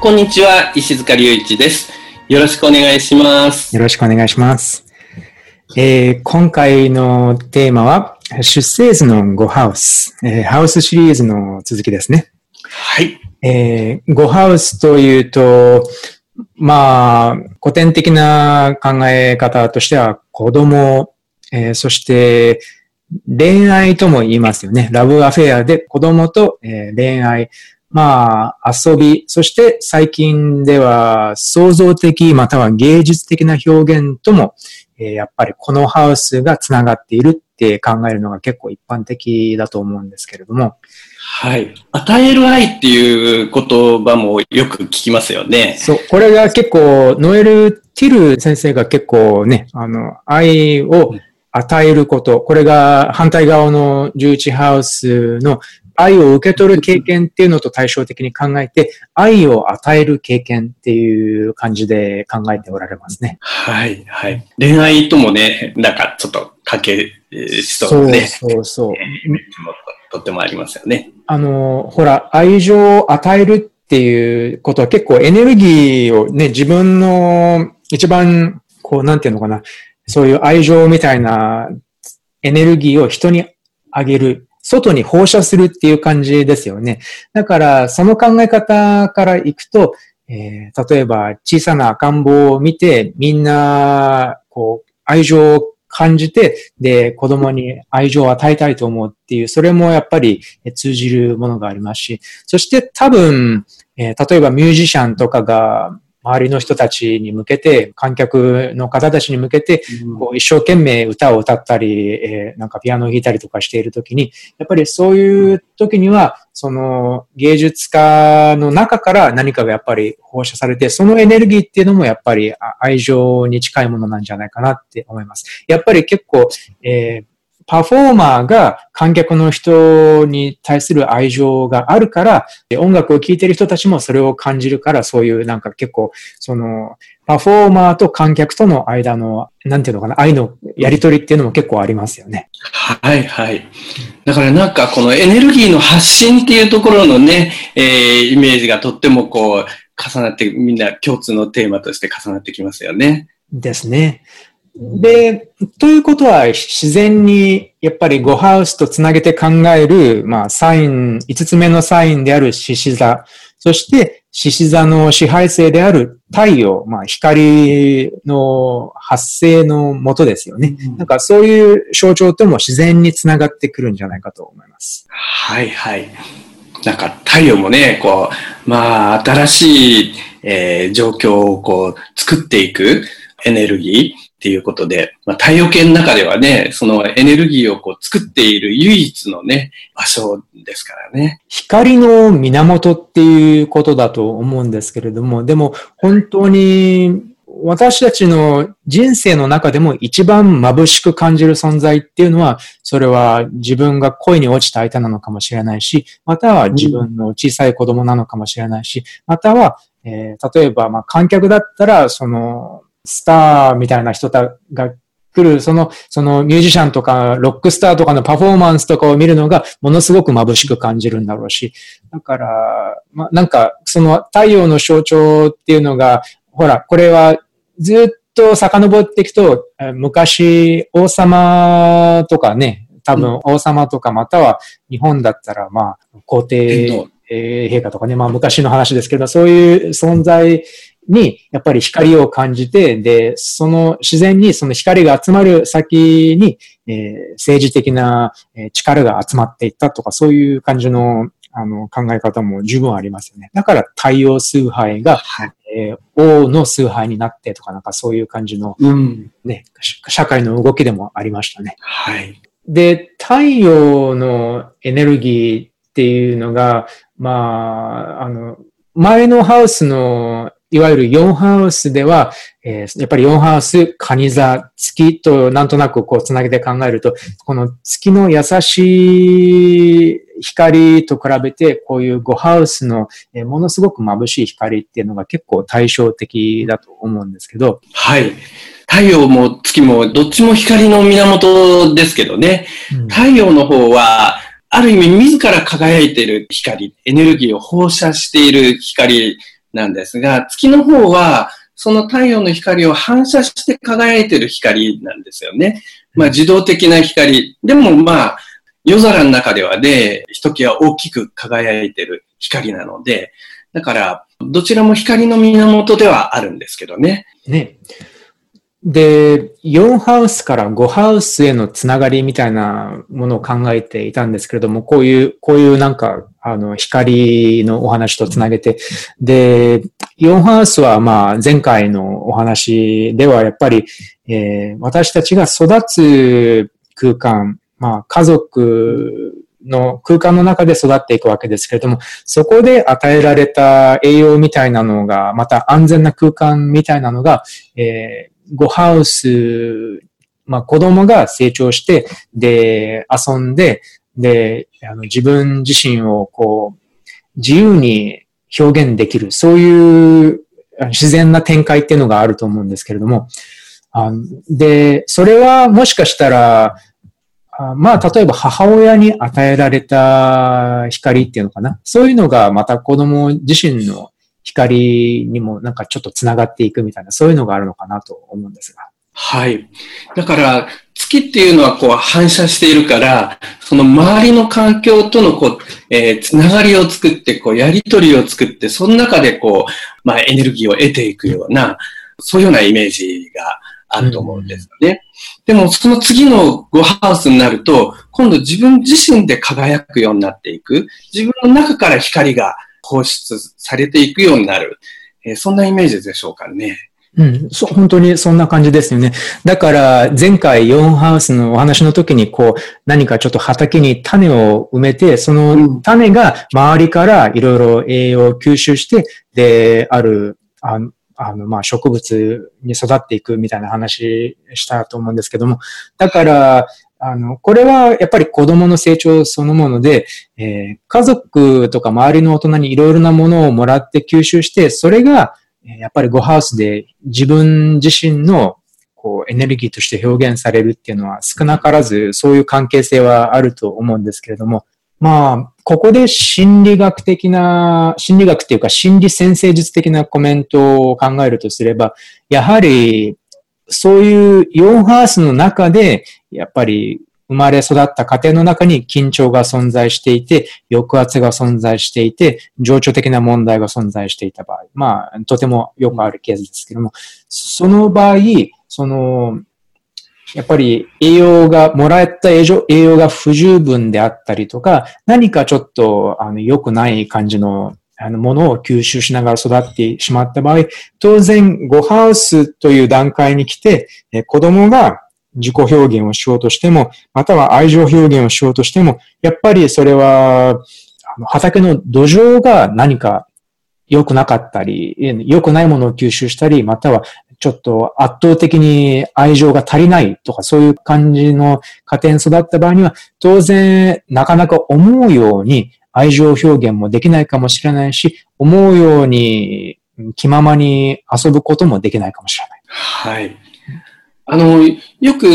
こんにちは石塚隆一ですよろしくお願いしますよろしくお願いします。えー今回のテーマは、出生図の5ハウス、えーハウスシリーズの続きですね。はいえー、5ハウスというと、まあ、古典的な考え方としては、子供、えーそして、恋愛とも言いますよね。ラブアフェアで子供と、えー恋愛、まあ、遊び、そして最近では創造的または芸術的な表現とも、えーやっぱりこのハウスがつながっているって考えるのが結構一般的だと思うんですけれども、はい。与える愛っていう言葉もよく聞きますよね。そう、これが結構、ノエル・ティル先生が結構ね、あの、愛を与えること、これが反対側の11ハウスの愛を受け取る経験っていうのと対照的に考えて、愛を与える経験っていう感じで考えておられますね。はいはい恋愛ともねなんかちょっと関係しそうそうなねそうそう。イメージもとってもありますよねあの、ほら、愛情を与えるっていうことは結構エネルギーをね、自分の一番、こう、なんていうのかな、そういう愛情みたいなエネルギーを人にあげる、外に放射するっていう感じですよね。だから、その考え方からいくと、えー例えば小さな赤ん坊を見て、みんな、こう、愛情を感じて、で、子供に愛情を与えたいと思うっていう、それもやっぱり通じるものがありますし、そして多分、えー例えばミュージシャンとかが、周りの人たちに向けて、観客の方たちに向けて、こう一生懸命歌を歌ったり、えーなんかピアノを弾いたりとかしているときに、やっぱりそういう時には、その芸術家の中から何かがやっぱり放射されて、そのエネルギーっていうのもやっぱりあ愛情に近いものなんじゃないかなって思います。やっぱり結構、えーパフォーマーが観客の人に対する愛情があるから、え音楽を聴いてる人たちもそれを感じるから、そういうなんか結構、その、パフォーマーと観客との間の、なんていうのかな、愛のやりとりっていうのも結構ありますよね。はいはい。だからなんかこのエネルギーの発信っていうところのね、えーイメージがとってもこう重なってみんな共通のテーマとして重なってきますよね。ですね。で、ということは自然にやっぱり5ハウスとつなげて考える、まあサイン、5つ目のサインである獅子座、そして獅子座の支配性である太陽、まあ光の発生のもとですよね。なんかそういう象徴とも自然につながってくるんじゃないかと思います。はいはい。なんか太陽もね、こう、まあ新しい、えー状況をこう作っていくエネルギーっていうことで、まあ、太陽系の中ではね、そのエネルギーをこう作っている唯一のね、場所ですからね。光の源っていうことだと思うんですけれども、でも本当に私たちの人生の中でも一番眩しく感じる存在っていうのは、それは自分が恋に落ちた相手なのかもしれないし、または自分の小さい子供なのかもしれないし、または、えー例えばま観客だったら、そのスターみたいな人たが来る、その、そのミュージシャンとか、ロックスターとかのパフォーマンスとかを見るのが、ものすごく眩しく感じるんだろうし、だから、まあ、なんか、その太陽の象徴っていうのが、ほら、これはずっと遡っていくと、えー昔、王様とかね、多分王様とか、または日本だったら、まあ、皇帝陛下とかね、まあ昔の話ですけど、そういう存在に、やっぱり光を感じて、で、その自然にその光が集まる先に、えー政治的なえー力が集まっていったとか、そういう感じのあの考え方も十分ありますよね。だから太陽崇拝が、はい。えー王の崇拝になってとか、なんかそういう感じのうん。ね、し社会の動きでもありましたね。はい。で、太陽のエネルギーっていうのが、まあ、あの、前のハウスのいわゆる4ハウスでは、えー、やっぱり4ハウス、カニ座、月となんとなくこうつなげて考えると、この月の優しい光と比べて、こういう5ハウスの、えー、ものすごく眩しい光っていうのが結構対照的だと思うんですけど。はい。太陽も月もどっちも光の源ですけどね。うん、太陽の方は、ある意味自ら輝いている光、エネルギーを放射している光なんですが、月の方は、その太陽の光を反射して輝いてる光なんですよね。まあ自動的な光。でもまあ、夜空の中ではね、ひときわ大きく輝いてる光なので、だから、どちらも光の源ではあるんですけどね。ね。で、4ハウスから5ハウスへのつながりみたいなものを考えていたんですけれども、こういう、こういうなんか、あの、光のお話とつなげて、で、4ハウスはまあ、前回のお話ではやっぱり、えー、私たちが育つ空間、まあ、家族の空間の中で育っていくわけですけれども、そこで与えられた栄養みたいなのが、また安全な空間みたいなのが、えーゴハウス、まあ子供が成長して、で、遊んで、で、あの自分自身をこう、自由に表現できる、そういう自然な展開っていうのがあると思うんですけれども、あで、それはもしかしたら、まあ、例えば母親に与えられた光っていうのかな？そういうのがまた子供自身の光にもなんかちょっと繋がっていくみたいな、そういうのがあるのかなと思うんですが。はい。だから、月っていうのはこう反射しているから、その周りの環境とのこう、えー、つながりを作って、こう、やりとりを作って、その中でこう、まあ、エネルギーを得ていくような、そういうようなイメージがあると思うんですよね。でも、その次の5ハウスになると、今度自分自身で輝くようになっていく。自分の中から光が放出されていくようになる。えー、そんなイメージでしょうかね。うん、そう、本当にそんな感じですよね。だから、前回4ハウスのお話の時に、こう、何かちょっと畑に種を埋めて、その種が周りからいろいろ栄養を吸収して、で、ある、ああの、まあ、植物に育っていくみたいな話したと思うんですけども、だから、あの、これはやっぱり子供の成長そのもので、えー、家族とか周りの大人にいろいろなものをもらって吸収して、それが、やっぱりゴハウスで自分自身のこうエネルギーとして表現されるっていうのは少なからずそういう関係性はあると思うんですけれども、まあ、ここで心理学的な、心理学っていうか心理先生術的なコメントを考えるとすれば、やはりそういう4ハウスの中で、やっぱり生まれ育った家庭の中に緊張が存在していて、抑圧が存在していて、情緒的な問題が存在していた場合、まあ、とてもよくあるケースですけども、その場合、その、やっぱり栄養が、もらった栄養が不十分であったりとか、何かちょっと、あの、良くない感じのあの、ものを吸収しながら育ってしまった場合、当然、ゴハウスという段階に来て、え子供が自己表現をしようとしても、または愛情表現をしようとしても、やっぱりそれは、畑の土壌が何か良くなかったり、良くないものを吸収したり、またはちょっと圧倒的に愛情が足りないとか、そういう感じの家庭に育った場合には、当然、なかなか思うように愛情表現もできないかもしれないし、思うように気ままに遊ぶこともできないかもしれない。はい。あの、よく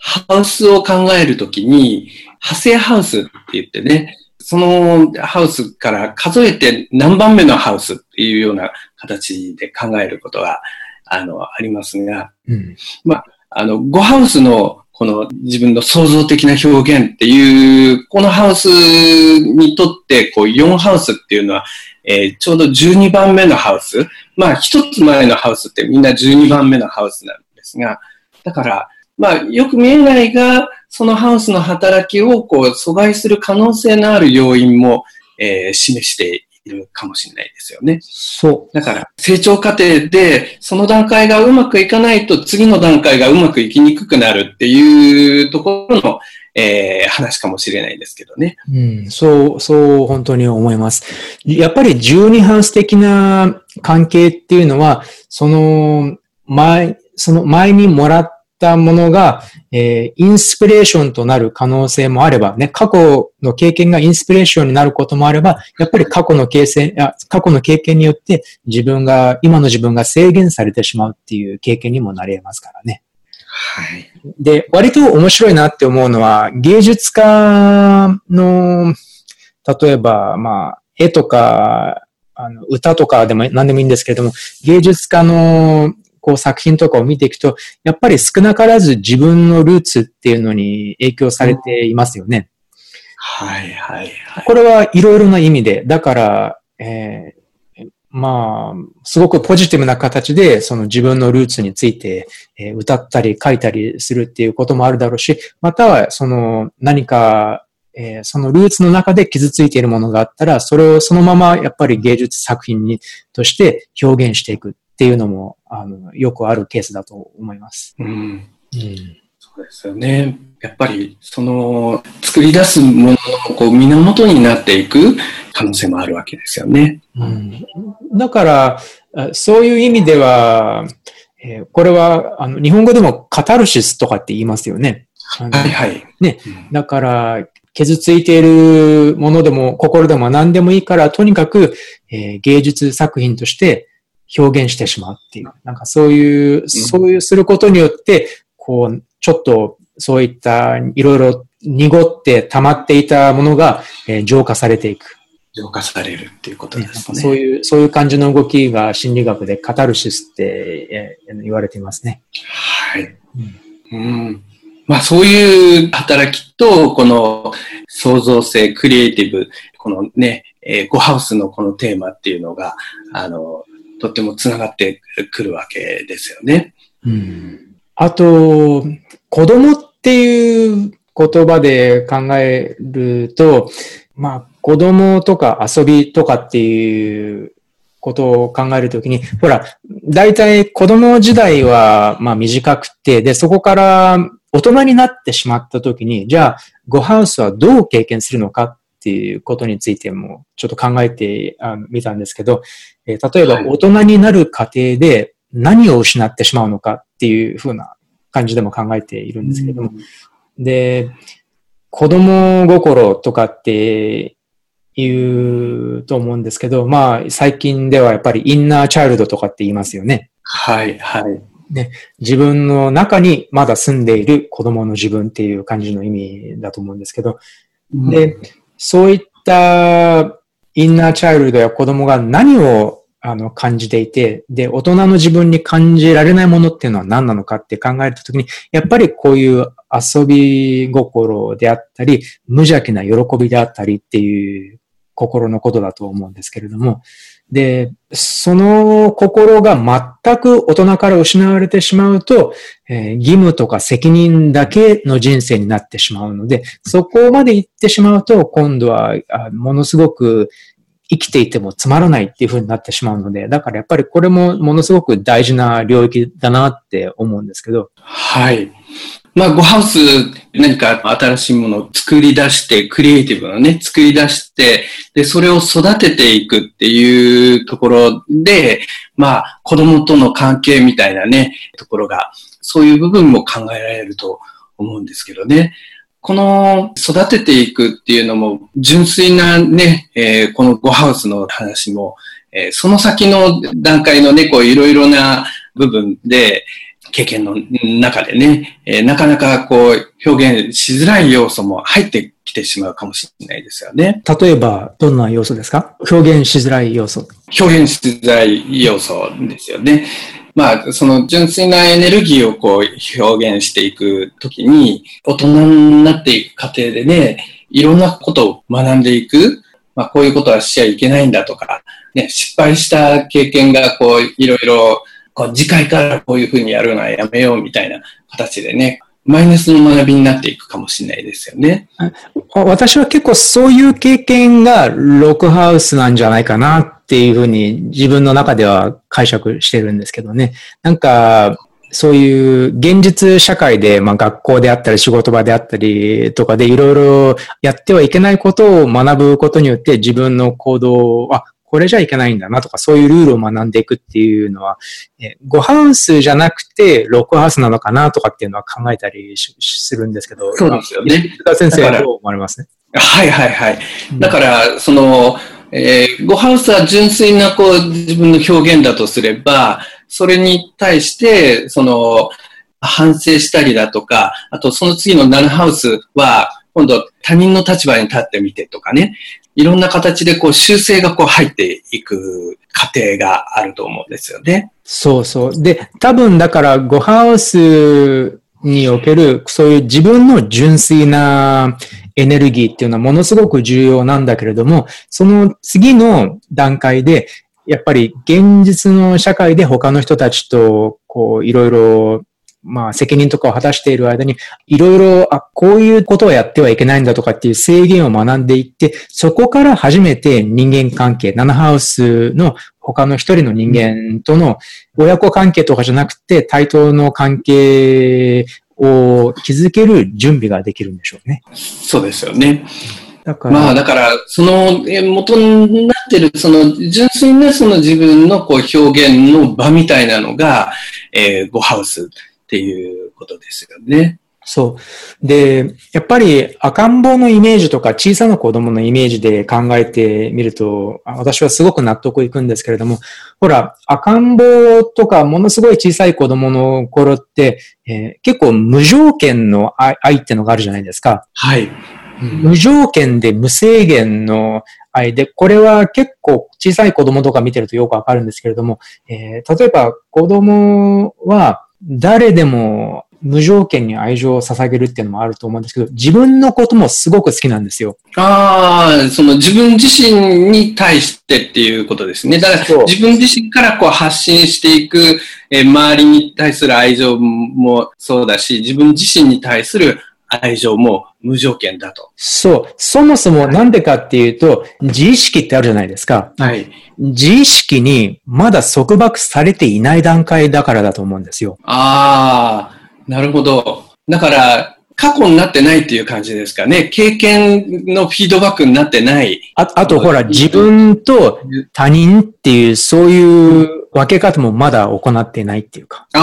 ハウスを考えるときに、派生ハウスって言ってね、そのハウスから数えて何番目のハウスっていうような形で考えることが、あの、ありますが、うん、まあ、あの、5ハウスのこの自分の創造的な表現っていう、このハウスにとって、こう4ハウスっていうのは、えー、ちょうど12番目のハウス。まあ、一つ前のハウスってみんな12番目のハウスなんですが、だから、まあ、よく見えないが、そのハウスの働きをこう阻害する可能性のある要因も、えー、示しているかもしれないですよね。そう。だから、成長過程で、その段階がうまくいかないと、次の段階がうまくいきにくくなるっていうところの、えー、話かもしれないですけどね。うん、そう、そう本当に思います。やっぱり12ハウス的な関係っていうのは、その前、その前にもらったものが、えー、インスピレーションとなる可能性もあれば、ね、過去の経験がインスピレーションになることもあれば、やっぱり過去の経験、過去の経験によって自分が、今の自分が制限されてしまうっていう経験にもなり得ますからね。はい。で、割と面白いなって思うのは、芸術家の、例えば、まあ、絵とか、あの、歌とかでも何でもいいんですけれども、芸術家のこう作品とかを見ていくと、やっぱり少なからず自分のルーツっていうのに影響されていますよね。はいはいはい。これはいろいろな意味で、だから、えー、まあ、すごくポジティブな形で、その自分のルーツについて、えー、歌ったり書いたりするっていうこともあるだろうし、または、その何か、えー、そのルーツの中で傷ついているものがあったら、それをそのままやっぱり芸術作品にとして表現していくっていうのも、あの、よくあるケースだと思います。うん。うん、そうですよね。やっぱり、その、作り出すもののこう源になっていく可能性もあるわけですよね。うん、だから、そういう意味では、えー、これは、あの、日本語でもカタルシスとかって言いますよね。はいはい。ね。だから、傷ついているものでも心でも何でもいいから、とにかく、えー、芸術作品として表現してしまうっていう。なんかそういう、そういうすることによって、こう、ちょっとそういったいろいろ濁って溜まっていたものが、えー、浄化されていく。浄化されるっていうことですね。そういう、そういう感じの動きが心理学でカタルシスって、えー、言われていますね。はい。うん、うんまあそういう働きと、この創造性、クリエイティブ、このね、えー、ゴハウスのこのテーマっていうのが、あの、とってもつながってくるわけですよね。うん、あと、子供っていう言葉で考えると、まあ、子供とか遊びとかっていうことを考えるときに、ほら、大体子供時代は、まあ短くて、で、そこから大人になってしまったときに、じゃあ、ゴハウスはどう経験するのかっていうことについても、ちょっと考えてみたんですけど、えー、例えば大人になる過程で何を失ってしまうのかっていうふうな感じでも考えているんですけども、うん、で、子供心とかって言うと思うんですけど、まあ最近ではやっぱりインナーチャイルドとかって言いますよね。はい、はい。ね、自分の中にまだ住んでいる子供の自分っていう感じの意味だと思うんですけど、うん、で、そういったインナーチャイルドや子供が何をあの感じていて、で、大人の自分に感じられないものっていうのは何なのかって考えたときに、やっぱりこういう遊び心であったり、無邪気な喜びであったりっていう心のことだと思うんですけれども、で、その心が全く大人から失われてしまうと、えー、義務とか責任だけの人生になってしまうので、そこまで行ってしまうと、今度はものすごく生きていてもつまらないっていう風になってしまうので、だからやっぱりこれもものすごく大事な領域だなって思うんですけど。はい。まあ、ゴハウス、何か新しいものを作り出して、クリエイティブなね、作り出して、で、それを育てていくっていうところで、まあ、子供との関係みたいなね、ところが、そういう部分も考えられると思うんですけどね。この育てていくっていうのも、純粋なね、えー、このゴハウスの話も、えー、その先の段階のね、こういろいろな部分で、経験の中でね、えー、なかなかこう表現しづらい要素も入ってきてしまうかもしれないですよね。例えば、どんな要素ですか？表現しづらい要素。表現しづらい要素ですよね。まあ、その純粋なエネルギーをこう表現していくときに、大人になっていく過程でね、いろんなことを学んでいく。まあ、こういうことはしちゃいけないんだとか、ね、失敗した経験がこう、いろいろこう次回からこういうふうにやるのはやめようみたいな形でね、マイナスの学びになっていくかもしれないですよね。私は結構そういう経験がロックハウスなんじゃないかなっていうふうに自分の中では解釈してるんですけどね。なんか、そういう現実社会で、まあ学校であったり仕事場であったりとかでいろいろやってはいけないことを学ぶことによって自分の行動を、あ、これじゃいけないんだなとか、そういうルールを学んでいくっていうのは、えゴハウスじゃなくて、ロックハウスなのかなとかっていうのは考えたりするんですけど。そうですよね。先生はどう思われます？ねはいはいはい。だから、その、えー、ゴハウスは純粋なこう自分の表現だとすれば、それに対して、その、反省したりだとか、あとその次のナルハウスは、今度他人の立場に立ってみてとかね、いろんな形でこう修正がこう入っていく過程があると思うんですよね。そうそう。で、多分だからゴハウスにおけるそういう自分の純粋なエネルギーっていうのはものすごく重要なんだけれども、その次の段階で、やっぱり現実の社会で他の人たちとこういろいろまあ責任とかを果たしている間に、いろいろ、あ、こういうことをやってはいけないんだとかっていう制限を学んでいって、そこから初めて人間関係、ナナハウスの他の一人の人間との親子関係とかじゃなくて、対等の関係を築ける準備ができるんでしょうね。そうですよね。だからまあだから、その元になってる、その純粋なその自分のこう表現の場みたいなのが、えー、ゴハウスっていうことですよね。そう。で、やっぱり赤ん坊のイメージとか小さな子供のイメージで考えてみると、私はすごく納得いくんですけれども、ほら、赤ん坊とかものすごい小さい子供の頃って、えー、結構無条件の愛ってのがあるじゃないですか。はい。無条件で無制限の愛で、これは結構小さい子供とか見てるとよくわかるんですけれども、えー、例えば子供は、誰でも無条件に愛情を捧げるっていうのもあると思うんですけど、自分のこともすごく好きなんですよ。ああ、その自分自身に対してっていうことですね。だから自分自身からこう発信していく、え周りに対する愛情もそうだし、自分自身に対する愛情も無条件だと。そう。そもそもなんでかっていうと、自意識ってあるじゃないですか。はい。自意識にまだ束縛されていない段階だからだと思うんですよ。ああ、なるほど。だから、過去になってないっていう感じですかね。経験のフィードバックになってない。ああと、ほら、自分と他人っていう、そういう分け方もまだ行っていないっていうか。あ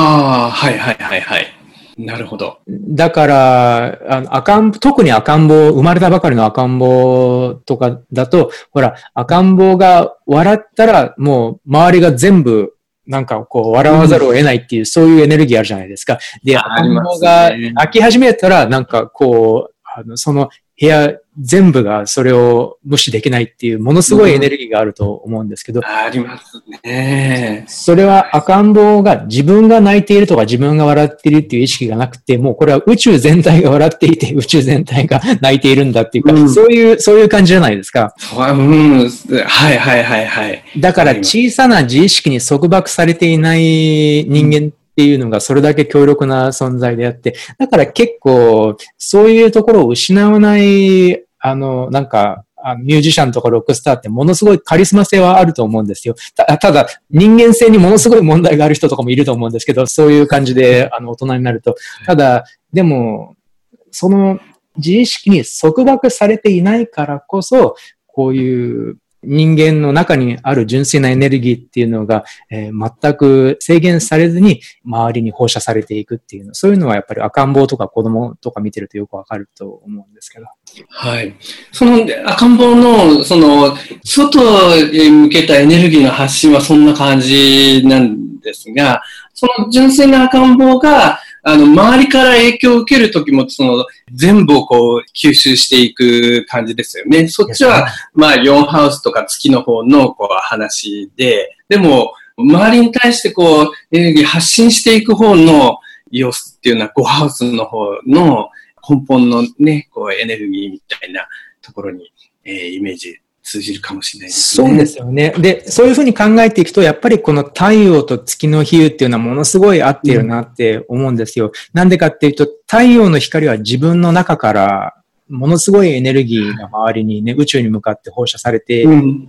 あ、はいはいはいはい。なるほど。だから、あの赤ん特に赤ん坊、生まれたばかりの赤ん坊とかだと、ほら、赤ん坊が笑ったら、もう周りが全部、なんかこう、笑わざるを得ないっていう、うん、そういうエネルギーあるじゃないですか。で、赤ん坊が飽き始めたら、なんかこう、あの、その部屋全部がそれを無視できないっていう、ものすごいエネルギーがあると思うんですけど。うん、ありますね。それは赤ん坊が自分が泣いているとか自分が笑っているっていう意識がなくて、もうこれは宇宙全体が笑っていて、宇宙全体が泣いているんだっていうか、うん、そういう、そういう感じじゃないですか。うん、はいはいはいはい。だから小さな自意識に束縛されていない人間っていうのがそれだけ強力な存在であって、だから結構そういうところを失わない、あの、なんか、ミュージシャンとかロックスターってものすごいカリスマ性はあると思うんですよ。たただ、人間性にものすごい問題がある人とかもいると思うんですけど、そういう感じで、あの、大人になると。ただ、でも、その自意識に束縛されていないからこそ、こういう人間の中にある純粋なエネルギーっていうのが、えー、全く制限されずに周りに放射されていくっていうの、そういうのはやっぱり赤ん坊とか子供とか見てるとよくわかると思うんですけど。はい。その赤ん坊の、その、外へ向けたエネルギーの発信はそんな感じなんですが、その純粋な赤ん坊が、あの、周りから影響を受けるときも、その、全部をこう、吸収していく感じですよね。そっちは、まあ、4ハウスとか月の方の、こう、話で、でも、周りに対してこう、エネルギー発信していく方の様子っていうのは、5ハウスの方の根本のね、こう、エネルギーみたいなところに、えー、イメージ通じるかもしれないですね。そうですよね。で、そういうふうに考えていくと、やっぱりこの太陽と月の比喩っていうのはものすごい合っているなって思うんですよ。な、うんでかっていうと、太陽の光は自分の中からものすごいエネルギーが周りにね、宇宙に向かって放射されてい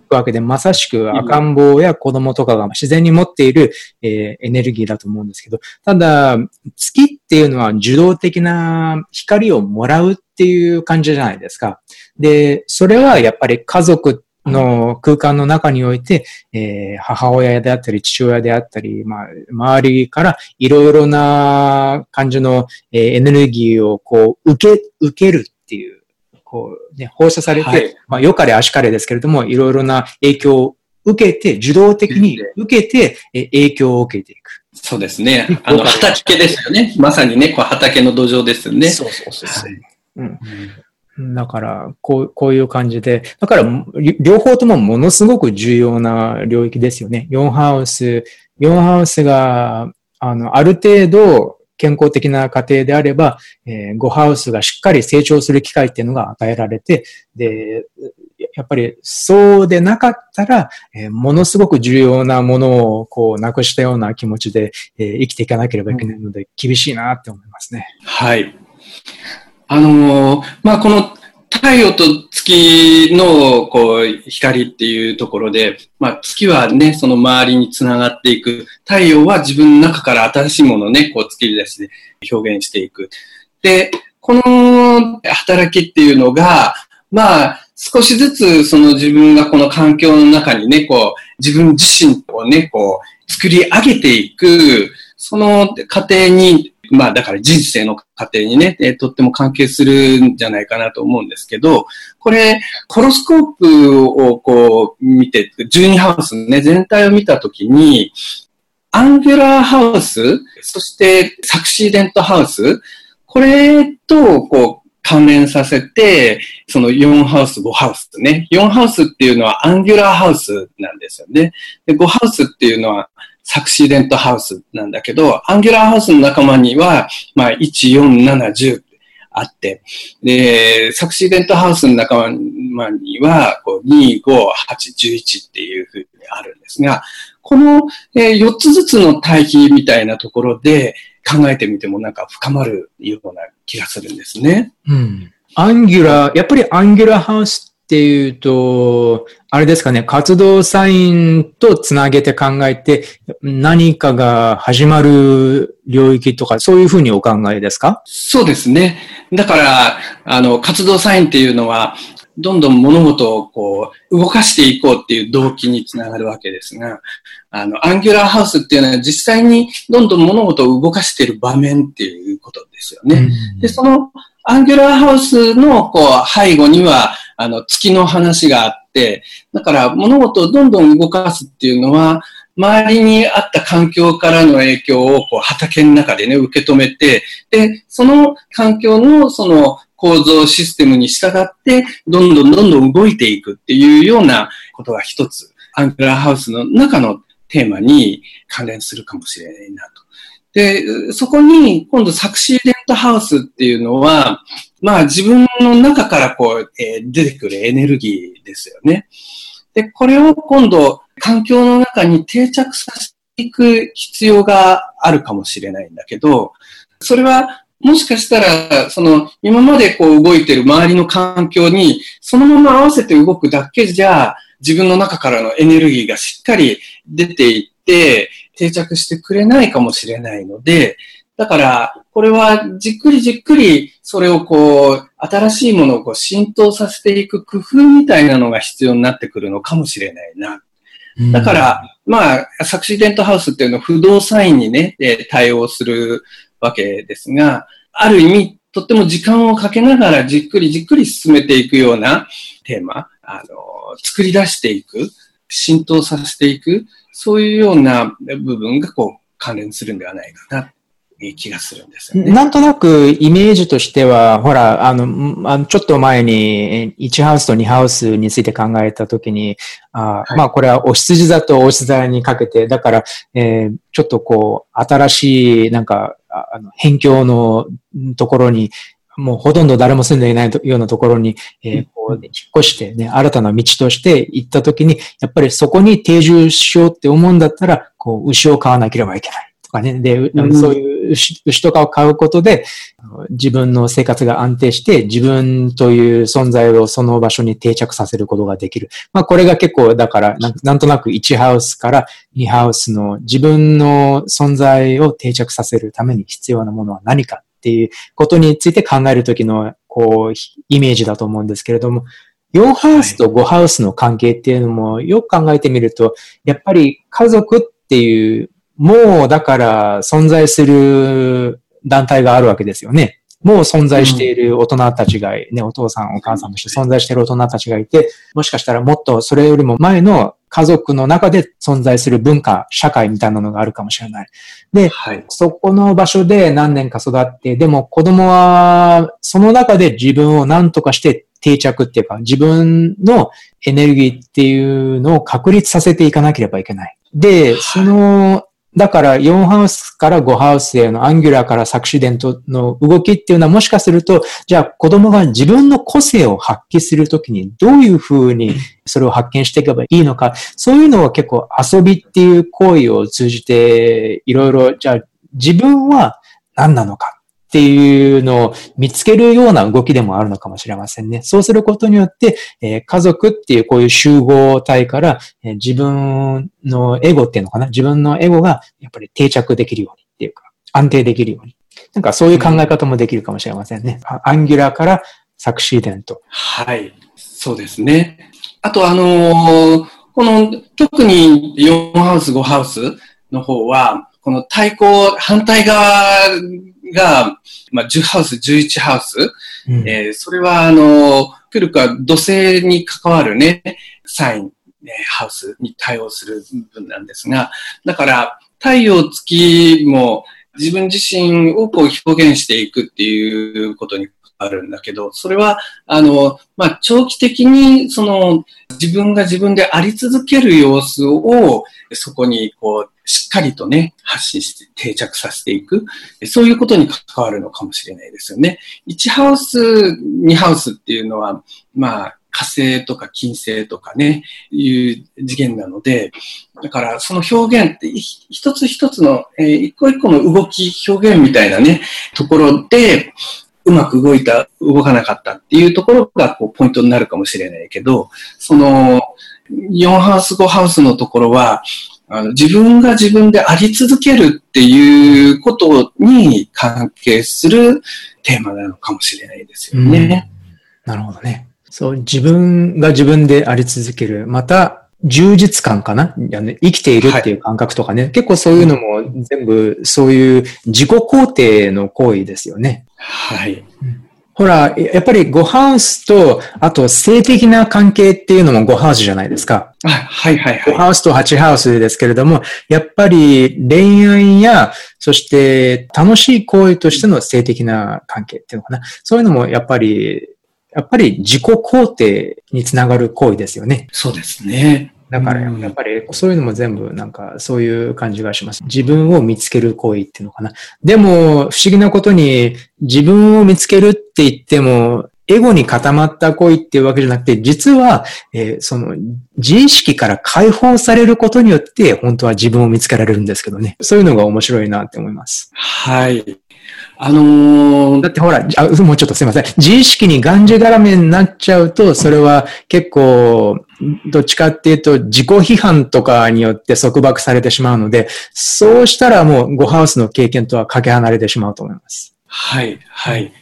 くわけで、まさしく赤ん坊や子供とかが自然に持っている、えー、エネルギーだと思うんですけど、ただ、月っていうのは受動的な光をもらうっていう感じじゃないですか。で、それはやっぱり家族の空間の中において、えー、母親であったり父親であったり、まあ、周りからいろいろな感じの、えー、エネルギーをこう、受け、受けるっていう、こう、ね、放射されて、はい、まあ、良かれ足かれですけれども、いろいろな影響を受けて、受動的に受けて、え影響を受けていく。そうですね。あの、畑ですよね。まさにね、こう畑の土壌ですよね。そうそうそうそう。はい、うんだから、こう、こういう感じで、だから、両方ともものすごく重要な領域ですよね。4ハウス、4ハウスが、あの、ある程度健康的な家庭であれば、えー、5ハウスがしっかり成長する機会っていうのが与えられて、で、やっぱりそうでなかったら、えー、ものすごく重要なものをこうなくしたような気持ちで、えー、生きていかなければいけないので、厳しいなって思いますね。はい。あのー、まあ、この太陽と月のこう光っていうところで、まあ、月はね、その周りにつながっていく。太陽は自分の中から新しいものをね、こう作り出して表現していく。で、この働きっていうのが、まあ、少しずつその自分がこの環境の中にね、こう、自分自身をね、こう、作り上げていく、その過程にまあだから人生の過程にね、えー、とっても関係するんじゃないかなと思うんですけど、これ、ホロスコープをこう見て、12ハウスね、全体を見たときに、アンギュラーハウス、そしてサクシーデントハウス、これとこう関連させて、その4ハウス、5ハウスね。4ハウスっていうのはアンギュラーハウスなんですよね。で5ハウスっていうのはサクシデントハウスなんだけど、アンギュラーハウスの仲間には、まあ、1、4、7、10あって、で、サクシデントハウスの仲間には、こう、2、5、8、11っていうふうにあるんですが、この、えー、4つずつの対比みたいなところで考えてみてもなんか深まるような気がするんですね。うん。アンギュラー、やっぱりアンギュラーハウスっていうと、あれですかね、活動サインとつなげて考えて、何かが始まる領域とか、そういうふうにお考えですか？そうですね。だから、あの、活動サインっていうのは、どんどん物事をこう、動かしていこうっていう動機につながるわけですが、あの、アンギュラーハウスっていうのは実際にどんどん物事を動かしている場面っていうことですよね。で、そのアンギュラーハウスのこう背後には、あの、月の話があって、だから物事をどんどん動かすっていうのは、周りにあった環境からの影響をこう畑の中でね、受け止めて、で、その環境のその構造システムに従って、どんどんどんどん動いていくっていうようなことが一つ、アングラーハウスの中のテーマに関連するかもしれないなと。で、そこに今度サクシーデントハウスっていうのは、まあ自分の中からこう、えー、出てくるエネルギーですよね。で、これを今度環境の中に定着させていく必要があるかもしれないんだけど、それはもしかしたら、その、今までこう動いてる周りの環境に、そのまま合わせて動くだけじゃ、自分の中からのエネルギーがしっかり出ていって、定着してくれないかもしれないので、だから、これはじっくりじっくり、それをこう、新しいものをこう浸透させていく工夫みたいなのが必要になってくるのかもしれないな。だから、まあ、サクシデントハウスっていうのは不動産員にね、対応するわけですが、ある意味、とっても時間をかけながらじっくりじっくり進めていくようなテーマ、あの、作り出していく、浸透させていく、そういうような部分がこう関連するんではないかな気がするんですよね。なんとなくイメージとしては、ほら、あの、あのちょっと前に1ハウスと2ハウスについて考えたときに、あ、はい、まあこれはお羊座とお羊座にかけて、だから、えー、ちょっとこう、新しい、なんか、あの、辺境のところに、もうほとんど誰も住んでいないようなところに、えー、こう、引っ越してね、新たな道として行ったときに、やっぱりそこに定住しようって思うんだったら、こう、牛を飼わなければいけない。とかね。で、そういう牛とかを飼うことで、自分の生活が安定して、自分という存在をその場所に定着させることができる。まあこれが結構、だからな、なんとなく1ハウスから2ハウスの自分の存在を定着させるために必要なものは何かっていうことについて考えるときの、こう、イメージだと思うんですけれども、4ハウスと5ハウスの関係っていうのもよく考えてみると、やっぱり家族っていう、もうだから存在する団体があるわけですよね。もう存在している大人たちが、ね、お父さん、お母さんとして存在している大人たちがいて、もしかしたらもっとそれよりも前の家族の中で存在する文化、社会みたいなのがあるかもしれない。で、はい、そこの場所で何年か育って、でも子供はその中で自分を何とかして定着っていうか、自分のエネルギーっていうのを確立させていかなければいけない。で、そのだから4ハウスから5ハウスへのアンギュラーからサクシデントの動きっていうのはもしかすると、じゃあ子供が自分の個性を発揮するときにどういうふうにそれを発見していけばいいのか、そういうのは結構遊びっていう行為を通じていろいろ、じゃあ自分は何なのかっていうのを見つけるような動きでもあるのかもしれませんね。そうすることによって、えー、家族っていうこういう集合体から、えー、自分のエゴっていうのかな？自分のエゴがやっぱり定着できるようにっていうか、安定できるように。なんかそういう考え方もできるかもしれませんね。うん、アンギュラーからサクシーデント。はい。そうですね。あとあのー、この特に4ハウス、5ハウスの方は、この対抗、反対側が、まあ、10ハウス、11ハウス、うん、えー、それは、あの、古くは土星に関わるね、サイン、ね、ハウスに対応する部分なんですが、だから、太陽、月も自分自身をこう表現していくっていうことにあるんだけど、それは、あの、まあ、長期的に、その、自分が自分であり続ける様子を、そこに、こう、しっかりとね、発信して定着させていく。そういうことに関わるのかもしれないですよね。1ハウス、2ハウスっていうのは、まあ、火星とか金星とかね、いう次元なので、だからその表現って一つ一つの、えー、一個一個の動き、表現みたいなね、ところで、うまく動いた、動かなかったっていうところがこうポイントになるかもしれないけど、その4ハウス5ハウスのところは、あの自分が自分であり続けるっていうことに関係するテーマなのかもしれないですよね。なるほどね。そう、自分が自分であり続ける。また、充実感かな？生きているっていう感覚とかね、はい、結構そういうのも全部そういう自己肯定の行為ですよね。はい。ほら、やっぱり5ハウスと、あと性的な関係っていうのも5ハウスじゃないですか。はいはいはい。5ハウスと8ハウスですけれども、やっぱり恋愛や、そして楽しい行為としての性的な関係っていうのかな。そういうのもやっぱりやっぱり自己肯定につながる行為ですよね。そうですね。だから、やっぱりそういうのも全部なんかそういう感じがします。自分を見つける行為っていうのかな。でも、不思議なことに自分を見つけるって言っても、エゴに固まった行為っていうわけじゃなくて、実は、えー、その、自意識から解放されることによって、本当は自分を見つけられるんですけどね。そういうのが面白いなって思います。はい。あのー、だってほら、あ、もうちょっとすいません。自意識にがんじがらめになっちゃうと、それは結構、どっちかっていうと、自己批判とかによって束縛されてしまうので、そうしたらもうゴハウスの経験とはかけ離れてしまうと思います。はい、はい。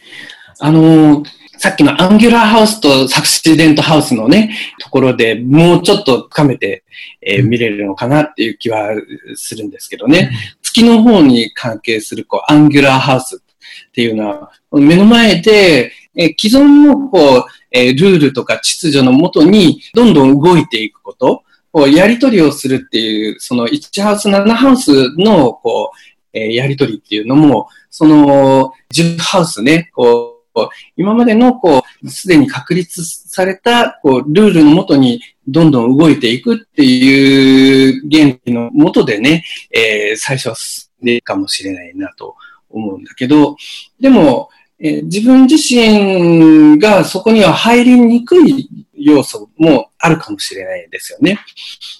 あのー、さっきのアンギュラーハウスとサクシデントハウスのね、ところでもうちょっと深めて、えー、見れるのかなっていう気はするんですけどね。月の方に関係するこうアンギュラーハウスっていうのは、目の前で、え既存のこう、えルールとか秩序のもとにどんどん動いていくこと、こうやり取りをするっていう、その1ハウス、7ハウスのこう、えやり取りっていうのも、その10ハウスね、こう、今までのこう、すでに確立されたこうルールのもとにどんどん動いていくっていう原理のもとでね、えー、最初は進んでいくかもしれないなと思うんだけど、でも、え、自分自身がそこには入りにくい要素もあるかもしれないですよね。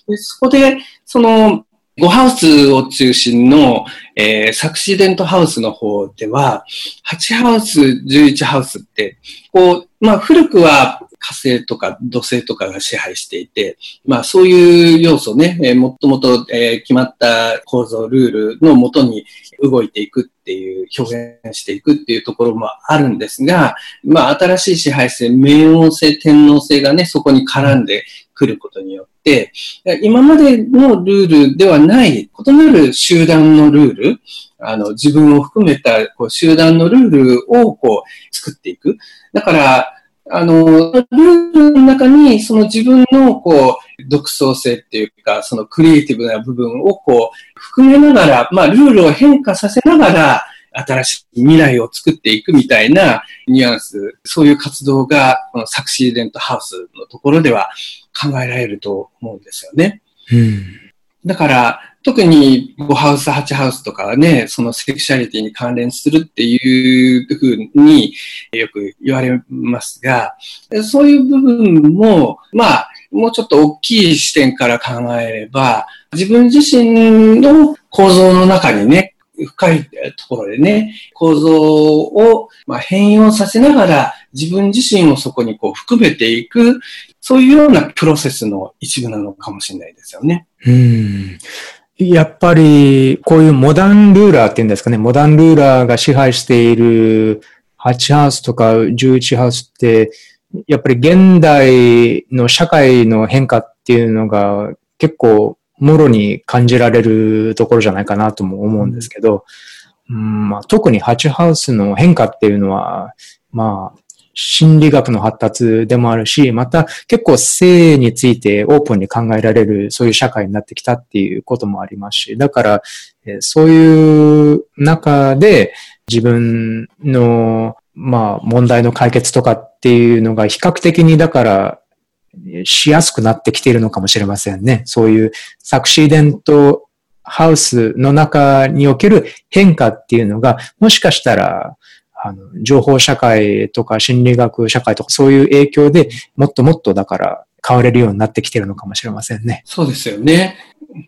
でそこで、その、5ハウスを中心の、えー、サクシデントハウスの方では、8ハウス、11ハウスって、こう、まあ古くは火星とか土星とかが支配していて、まあそういう要素ね、えー、もともと、えー、決まった構造、ルールのもとに動いていくっていう、表現していくっていうところもあるんですが、まあ新しい支配性、冥王星、天王星がね、そこに絡んでくることによって、今までのルールではない異なる集団のルール、あの、自分を含めたこう集団のルールをこう作っていく。だから、あの、ルールの中に、その自分の、こう、独創性っていうか、そのクリエイティブな部分を、こう、含めながら、まあ、ルールを変化させながら、新しい未来を作っていくみたいなニュアンス、そういう活動が、このサクシーデントハウスのところでは考えられると思うんですよね。うん、だから、特に5ハウス、8ハウスとかね、そのセクシャリティに関連するっていうふうによく言われますが、そういう部分も、まあ、もうちょっと大きい視点から考えれば、自分自身の構造の中にね、深いところでね、構造を変容させながら自分自身をそこにこう含めていく、そういうようなプロセスの一部なのかもしれないですよね。うん。やっぱり、こういうモダンルーラーっていうんですかね、モダンルーラーが支配している8ハウスとか11ハウスって、やっぱり現代の社会の変化っていうのが結構もろに感じられるところじゃないかなとも思うんですけど、うん。まあ、特に8ハウスの変化っていうのは、まあ、心理学の発達でもあるし、また結構性についてオープンに考えられるそういう社会になってきたっていうこともありますし、だから、そういう中で自分の、まあ、問題の解決とかっていうのが比較的にだからしやすくなってきているのかもしれませんね。そういうサクシーデントハウスの中における変化っていうのが、もしかしたら、あの、情報社会とか心理学社会とかそういう影響でもっともっとだから変われるようになってきてるのかもしれませんね。そうですよね。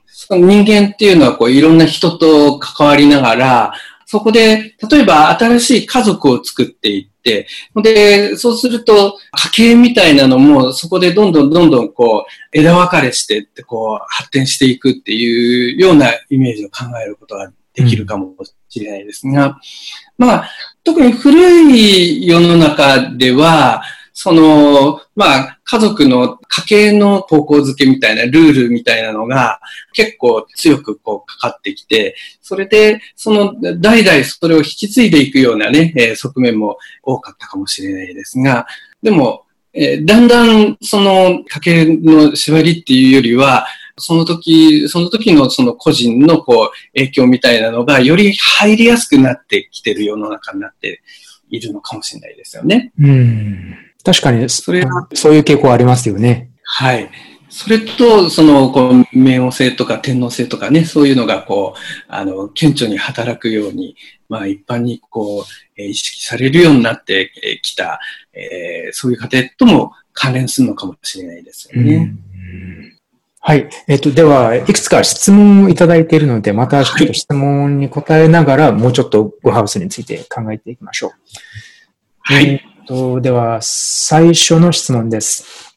その人間っていうのはこういろんな人と関わりながら、そこで、例えば新しい家族を作っていって、で、そうすると家計みたいなのもそこでどんどんどんどんこう枝分かれしてってこう発展していくっていうようなイメージを考えることができるかもしれないですが、まあ、特に古い世の中では、その、まあ、家族の家計の方向づけみたいなルールみたいなのが結構強くこうかかってきて、それで、その代々それを引き継いでいくようなね、え、側面も多かったかもしれないですが、でも、え、だんだんその家計の縛りっていうよりは、その時、その時のその個人のこう影響みたいなのがより入りやすくなってきてる世の中になっているのかもしれないですよね。うん。確かに、それは、そういう傾向ありますよね。はい。それと、その、こう、冥王星とか天王星とかね、そういうのが、こう、あの、顕著に働くように、まあ、一般に、こう、意識されるようになってきた、えー、そういう過程とも関連するのかもしれないですよね。はい。えっ、と、では、いくつか質問をいただいているので、またちょっと質問に答えながら、もうちょっとゴハウスについて考えていきましょう。はい。と、では、最初の質問です。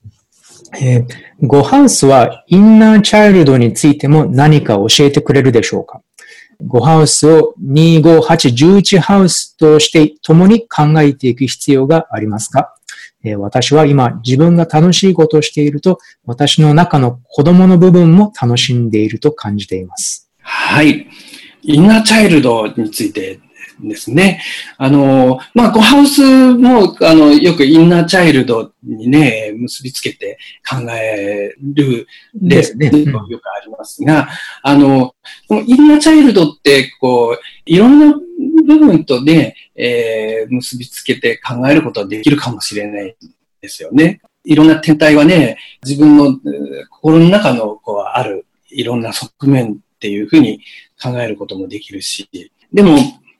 えー、ゴハウスはインナーチャイルドについても何か教えてくれるでしょうか？ゴハウスを25811ハウスとして共に考えていく必要がありますか、えー、私は今自分が楽しいことをしていると私の中の子供の部分も楽しんでいると感じています。はい。インナーチャイルドについてですね。あの、まあ、ゴハウスも、あの、よくインナーチャイルドにね、結びつけて考えるですね、よくありますが、あの、このインナーチャイルドって、こう、いろんな部分とね、えー、結びつけて考えることはできるかもしれないですよね。いろんな天体はね、自分の心の中のこうあるいろんな側面っていうふうに考えることもできるし、でも、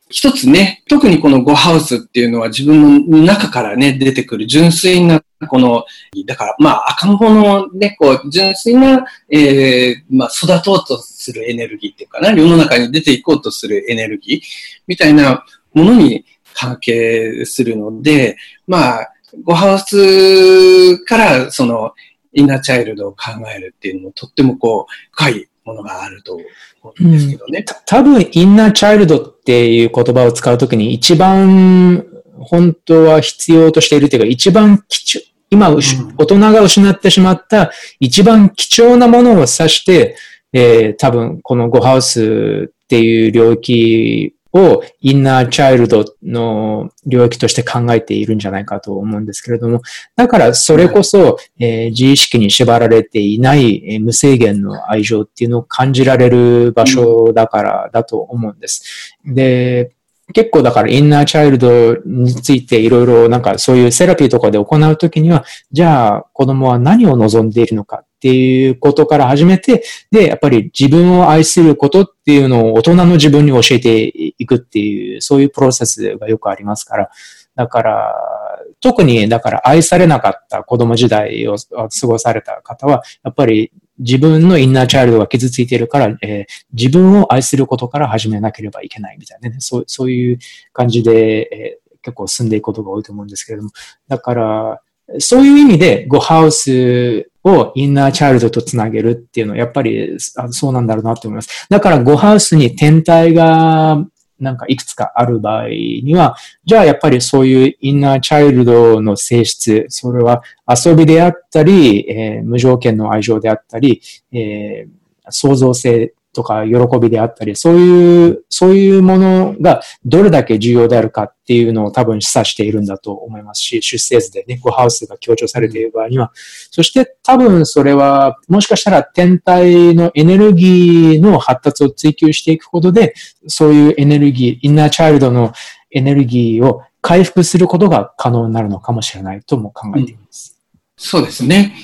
一つね、特にこのゴハウスっていうのは自分の中からね、出てくる純粋なこの、だから、まあ、赤ん坊のね、こう、純粋な、ええー、まあ、育とうとするエネルギーっていうかな、世の中に出ていこうとするエネルギーみたいなものに関係するので、まあ、ごハウスから、その、インナーチャイルドを考えるっていうのもとってもこう、深いものがあると思うんですけどね。うん、多分、インナーチャイルドっていう言葉を使うときに一番本当は必要としているというか、一番貴重、今、うん、大人が失ってしまった一番貴重なものを指して、えー、多分このゴハウスっていう領域をインナーチャイルドの領域として考えているんじゃないかと思うんですけれども、だからそれこそ、えー、自意識に縛られていない、えー、無制限の愛情っていうのを感じられる場所だからだと思うんです。で、結構だからインナーチャイルドについていろいろなんかそういうセラピーとかで行うときには、じゃあ子供は何を望んでいるのかっていうことから始めて、で、やっぱり自分を愛することっていうのを大人の自分に教えていくっていう、そういうプロセスがよくありますから、だから、特に、だから愛されなかった子供時代を過ごされた方は、やっぱり自分のインナーチャイルドが傷ついているから、えー、自分を愛することから始めなければいけないみたいなね、そうそういう感じで、えー、結構進んでいくことが多いと思うんですけれども、だから、そういう意味で、ゴハウスをインナーチャイルドとつなげるっていうのは、やっぱりそうなんだろうなと思います。だから、ゴハウスに天体がなんかいくつかある場合には、じゃあやっぱりそういうインナーチャイルドの性質、それは遊びであったり、えー、無条件の愛情であったり、えー、創造性とか喜びであったり、そういう、そういうものがどれだけ重要であるかっていうのを多分示唆しているんだと思いますし、出生図でね、ゴハウスが強調されている場合には、そして多分それは、もしかしたら天体のエネルギーの発達を追求していくことで、そういうエネルギー、インナーチャイルドのエネルギーを回復することが可能になるのかもしれないとも考えています。うん、そうですね。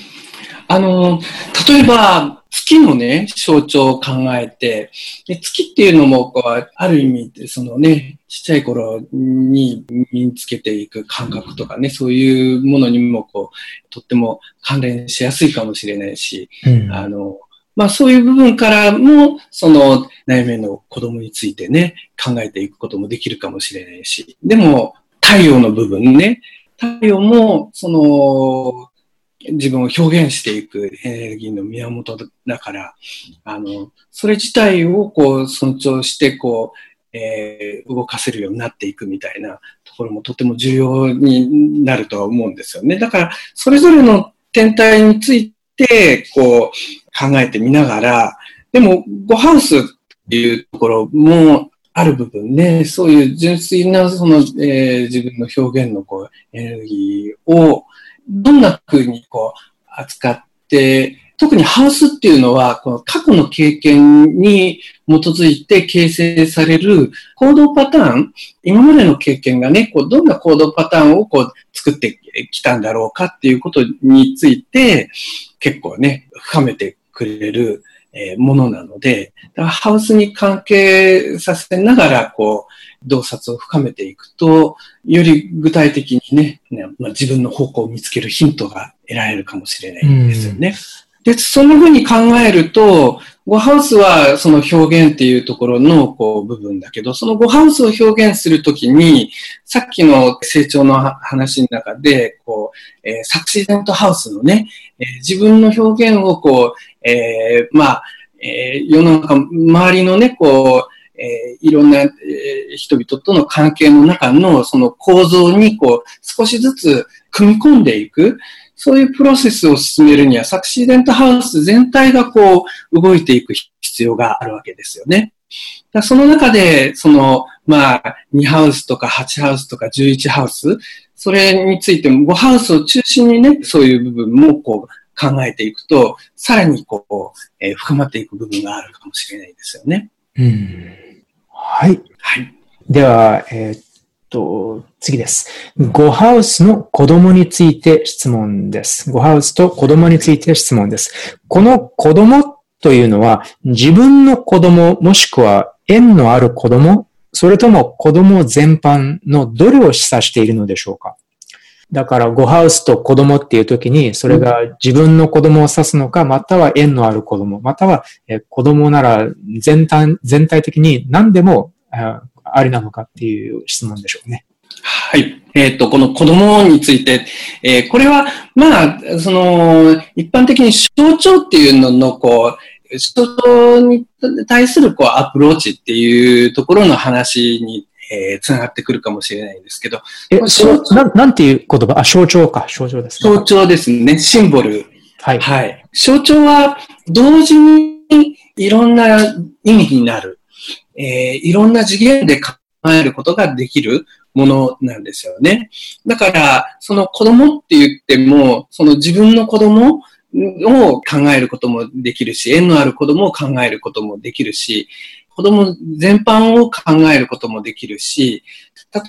あの、例えば、月のね、象徴を考えて、で月っていうのも、こう、ある意味で、そのね、ちっちゃい頃に身につけていく感覚とかね、そういうものにも、こう、とっても関連しやすいかもしれないし、うん、あの、まあそういう部分からも、その内面の子供についてね、考えていくこともできるかもしれないし、でも、太陽の部分ね、太陽も、その、自分を表現していくエネルギーの源だから、あの、それ自体をこう尊重して、こう、えー、動かせるようになっていくみたいなところもとても重要になるとは思うんですよね。だから、それぞれの天体について、こう、考えてみながら、でも、ゴハウスっていうところも、ある部分ね、そういう純粋なその、えー、自分の表現のこうエネルギーを、どんな風にこう扱って、特にハウスっていうのは、この過去の経験に基づいて形成される行動パターン、今までの経験がね、こうどんな行動パターンをこう作ってきたんだろうかっていうことについて、結構ね、深めてくれるものなので、だからハウスに関係させながら、こう、洞察を深めていくと、より具体的にね、ねまあ、自分の方向を見つけるヒントが得られるかもしれないんですよね。で、そんな風に考えると、ゴハウスはその表現っていうところのこう部分だけど、そのゴハウスを表現するときに、さっきの成長の話の中で、こう、えー、サクシデントハウスのね、えー、自分の表現をこう、えー、まあ、えー、世の中、周りのね、こう、えー、いろんな、えー、人々との関係の中のその構造にこう少しずつ組み込んでいく、そういうプロセスを進めるにはサクシーデントハウス全体がこう動いていく必要があるわけですよね。だその中で、その、まあ、2ハウスとか8ハウスとか11ハウス、それについても5ハウスを中心にね、そういう部分もこう考えていくと、さらにこう、えー、深まっていく部分があるかもしれないですよね。うんはい。はい。では、えー、っと、次です。ゴハウスの子供について質問です。ゴハウスと子供について質問です。この子供というのは、自分の子供もしくは縁のある子供、それとも子供全般のどれを示唆しているのでしょうか？だから、ゴハウスと子供っていう時に、それが自分の子供を指すのか、または縁のある子供、または、え子供なら全体全体的に何でもありなのかっていう質問でしょうね。はい。えっ、ー、と、この子供について、えー、これは、まあ、その、一般的に象徴っていうのの、こう、象徴に対する、こう、アプローチっていうところの話に、えー、つながってくるかもしれないんですけど。え、そななんていう言葉？あ、象徴か。象徴ですね。象徴ですね。シンボル。はい。はい。象徴は、同時にいろんな意味になる。えー、いろんな次元で考えることができる。ものなんですよね。だから、その子供って言っても、その自分の子供を考えることもできるし、縁のある子供を考えることもできるし、子供全般を考えることもできるし、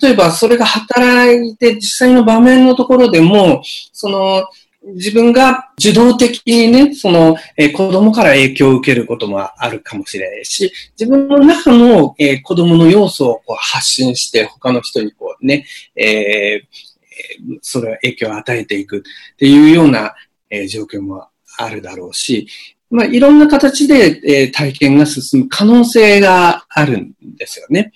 例えばそれが働いて実際の場面のところでも、その自分が受動的にね、その、えー、子供から影響を受けることもあるかもしれないし、自分の中の、えー、子供の要素をこう発信して他の人にこうね、えー、それは影響を与えていくっていうような、えー、状況もあるだろうし、まあ、いろんな形で、えー、体験が進む可能性があるんですよね。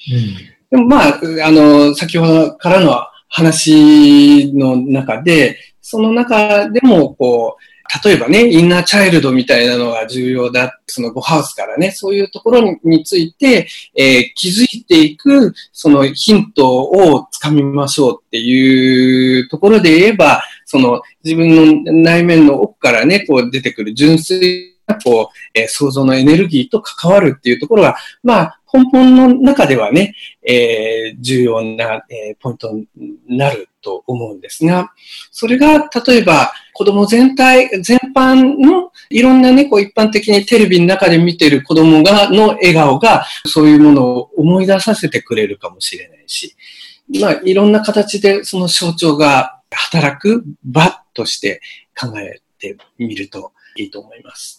うん、でもまあ、あの、先ほどからの話の中で、その中でも、こう、例えばね、インナーチャイルドみたいなのが重要だ。その5ハウスからね、そういうところについて、えー、気づいていく、そのヒントをつかみましょうっていうところで言えば、その自分の内面の奥からね、こう出てくる純粋な、こう、えー、想像のエネルギーと関わるっていうところが、まあ、根本の中ではね、えー、重要な、えー、ポイントになると思うんですが、それが例えば子供全体、全般のいろんなね、こう一般的にテレビの中で見てる子供が、の笑顔がそういうものを思い出させてくれるかもしれないし、まあいろんな形でその象徴が働く場として考えてみるといいと思います。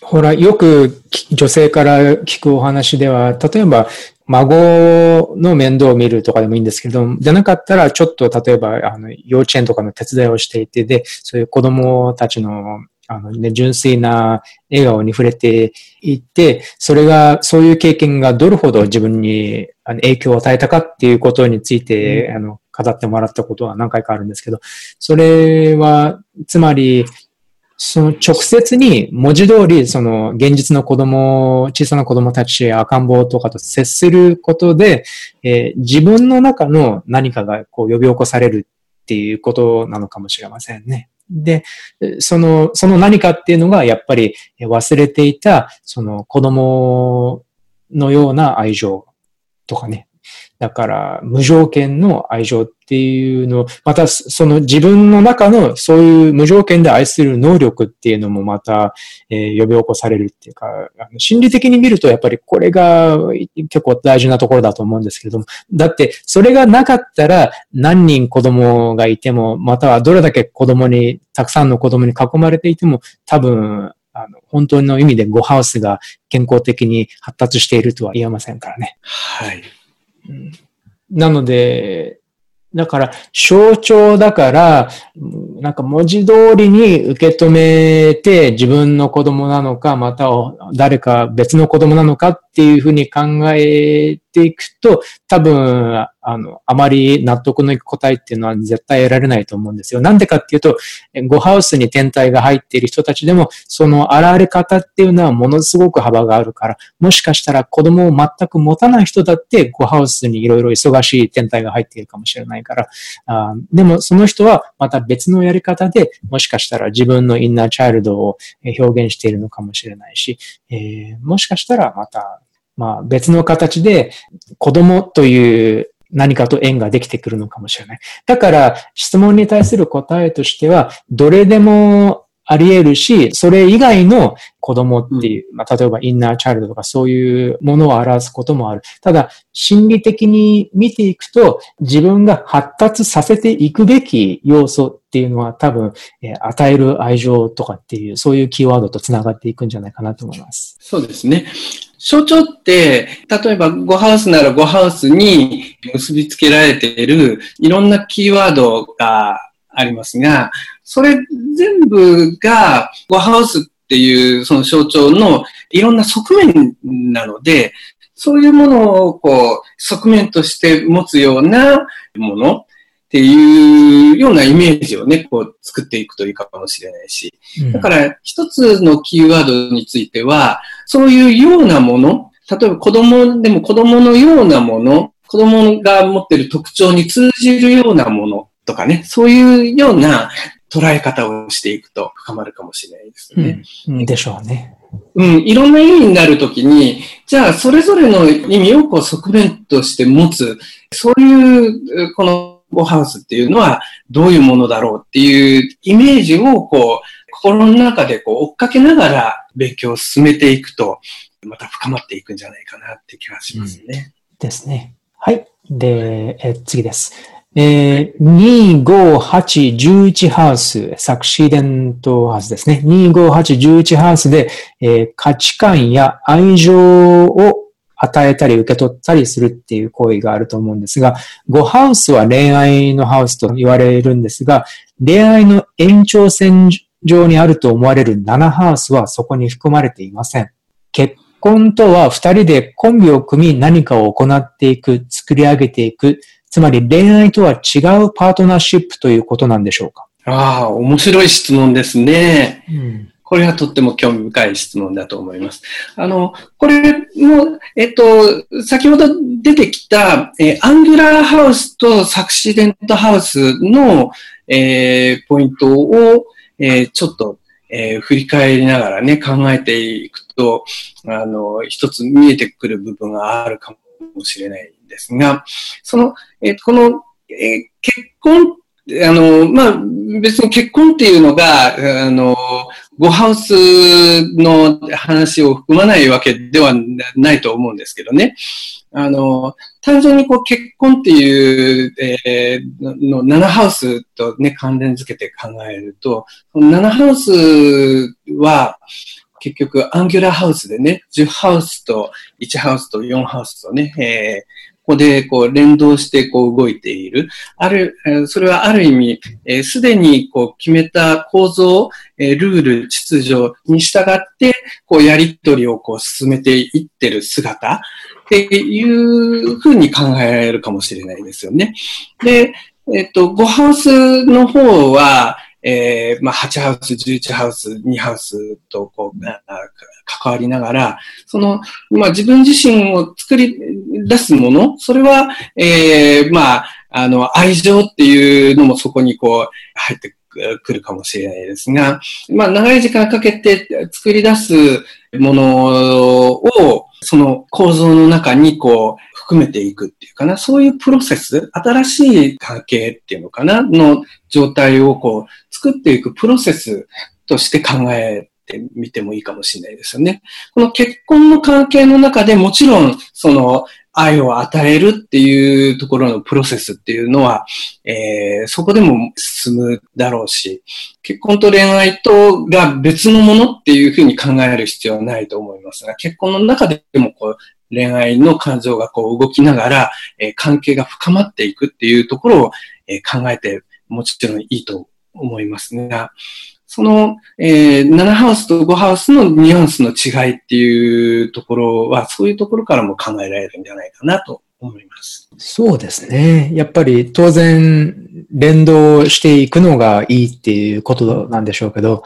ほら、よく女性から聞くお話では、例えば、孫の面倒を見るとかでもいいんですけど、じゃなかったら、ちょっと例えば、あの、幼稚園とかの手伝いをしていて、で、そういう子供たちの、あのね、純粋な笑顔に触れていって、それが、そういう経験がどれほど自分に影響を与えたかっていうことについて、うん、あの、語ってもらったことは何回かあるんですけど、それは、つまり、その直接に文字通り、その現実の子供、小さな子供たち、赤ん坊とかと接することで、えー、自分の中の何かがこう呼び起こされるっていうことなのかもしれませんね。で、その、その何かっていうのがやっぱり忘れていた、その子供のような愛情とかね。だから、無条件の愛情っていうの、またその自分の中のそういう無条件で愛する能力っていうのもまた、えー、呼び起こされるっていうか、心理的に見るとやっぱりこれが結構大事なところだと思うんですけれども、だってそれがなかったら何人子供がいても、またはどれだけ子供に、たくさんの子供に囲まれていても、多分、あの、本当の意味でゴハウスが健康的に発達しているとは言えませんからね。はい。うん、なので、だから、象徴だから、なんか文字通りに受け止めて自分の子供なのか、また誰か別の子供なのかっていうふうに考えていくと、多分、あの、あまり納得のいく答えっていうのは絶対得られないと思うんですよ。なんでかっていうと、ゴハウスに天体が入っている人たちでも、その現れ方っていうのはものすごく幅があるから、もしかしたら子供を全く持たない人だってゴハウスにいろいろ忙しい天体が入っているかもしれないから、あでもその人はまた別のやり方で、もしかしたら自分のインナーチャイルドを表現しているのかもしれないし、えー、もしかしたらまたまあ別の形で子供という何かと縁ができてくるのかもしれない。だから質問に対する答えとしては、どれでもあり得るし、それ以外の子供っていう、まあ、例えばインナーチャイルドとかそういうものを表すこともある。ただ、心理的に見ていくと、自分が発達させていくべき要素っていうのは多分、えー、与える愛情とかっていう、そういうキーワードと繋がっていくんじゃないかなと思います。そうですね。象徴って、例えば5ハウスなら5ハウスに結びつけられているいろんなキーワードがありますが、それ全部が、ゴハウスっていうその象徴のいろんな側面なので、そういうものをこう、側面として持つようなものっていうようなイメージをね、こう作っていくといいかもしれないし。だから一つのキーワードについては、そういうようなもの、例えば子供でも子供のようなもの、子供が持っている特徴に通じるようなものとかね、そういうような捉え方をしていくと深まるかもしれないですね。うん、でしょうね。うん、いろんな意味になるときに、じゃあそれぞれの意味をこう側面として持つ、そういうこのゴハウスっていうのはどういうものだろうっていうイメージをこう心の中でこう追っかけながら勉強を進めていくと、また深まっていくんじゃないかなって気がしますね。うん、ですね。はい。で、え次です。えー、2、5、8、11ハウス、サクシデントハウスですね。2、5、8、11ハウスで、えー、価値観や愛情を与えたり受け取ったりするっていう行為があると思うんですが、5ハウスは恋愛のハウスと言われるんですが、恋愛の延長線上にあると思われる7ハウスはそこに含まれていません。結婚とは二人でコンビを組み何かを行っていく、作り上げていく、つまり恋愛とは違うパートナーシップということなんでしょうか？ああ、面白い質問ですね。うんこれはとっても興味深い質問だと思います。あの、これも、えっと、先ほど出てきた、えー、アンギュラーハウスとサクシデントハウスの、えー、ポイントを、えー、ちょっと、えー、振り返りながらね、考えていくと、あの、一つ見えてくる部分があるかもしれないんですが、その、えー、この、え、結婚あの、まあ、別に結婚っていうのが、あの、ゴハウスの話を含まないわけではないと思うんですけどね。あの、単純にこう結婚っていう、えー、の7ハウスとね、関連づけて考えると、7ハウスは、結局、アンギュラーハウスでね、10ハウスと1ハウスと4ハウスとね、えー、ここでこう連動してこう動いている。ある、それはある意味、す、で、にこう決めた構造、えルール、秩序に従って、こうやりとりをこう進めていってる姿っていうふうに考えられるかもしれないですよね。で、えっと、5ハウスの方は、えー、まあ、8ハウス、11ハウス、2ハウスと、こう、関わりながら、その、まあ、自分自身を作り出すもの、それは、えー、まあ、あの、愛情っていうのもそこにこう、入ってくるかもしれないですが、まあ、長い時間かけて作り出すものを、その構造の中にこう、含めていくっていうかな、そういうプロセス、新しい関係っていうのかな、の状態をこう、作っていくプロセスとして考えてみてもいいかもしれないですよね。この結婚の関係の中でもちろん、その、愛を与えるっていうところのプロセスっていうのは、えー、そこでも進むだろうし、結婚と恋愛とが別のものっていうふうに考える必要はないと思いますが、結婚の中でもこう恋愛の感情がこう動きながら、えー、関係が深まっていくっていうところを、えー、考えてもちろんいいと思いますが、その、えー、7ハウスと5ハウスのニュアンスの違いっていうところは、そういうところからも考えられるんじゃないかなと思います。そうですね。やっぱり当然連動していくのがいいっていうことなんでしょうけど、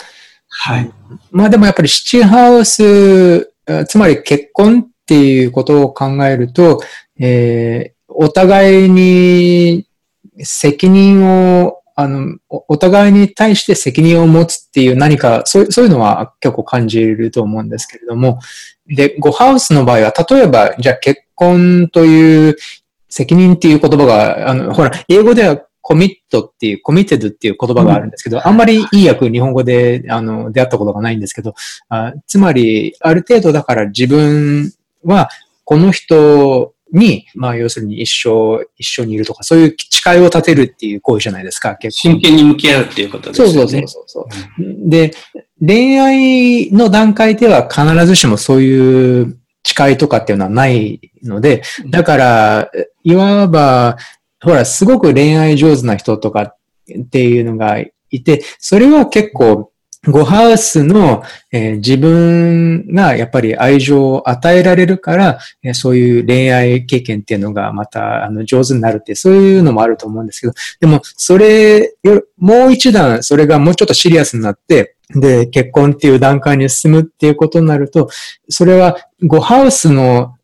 はい。まあでもやっぱり7ハウス、つまり結婚っていうことを考えると、えー、お互いに責任をあの、お互いに対して責任を持つっていう何か、そうそういうのは結構感じると思うんですけれども、で、ゴハウスの場合は、例えば、じゃあ結婚という責任っていう言葉が、あの、ほら、英語ではコミットっていう、コミッテッドっていう言葉があるんですけど、うん、あんまりいい訳日本語で、あの、出会ったことがないんですけど、あつまり、ある程度だから自分は、この人に、まあ要するに一生、一緒にいるとか、そういう誓いを立てるっていう行為じゃないですか、結構。真剣に向き合うっていうことですね。そうそうそうそう、うん、で、恋愛の段階では必ずしもそういう誓いとかっていうのはないので、だから、いわば、ほら、すごく恋愛上手な人とかっっていうのがいて、それは結構、ゴハウスの、えー、自分がやっぱり愛情を与えられるから、えー、そういう恋愛経験っていうのがまたあの上手になるって、そういうのもあると思うんですけど、でもそれよ、もう一段それがもうちょっとシリアスになって、で、結婚っていう段階に進むっていうことになると、それはゴハウスの、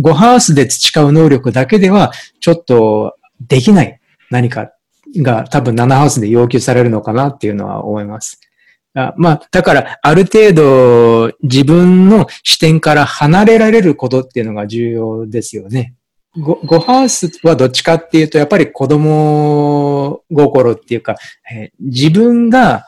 ゴハウスで培う能力だけではちょっとできない何かが多分7ハウスで要求されるのかなっていうのは思います。あまあ、だから、ある程度自分の視点から離れられることっていうのが重要ですよね。ご、ごハウスはどっちかっていうと、やっぱり子供心っていうか、えー、自分が、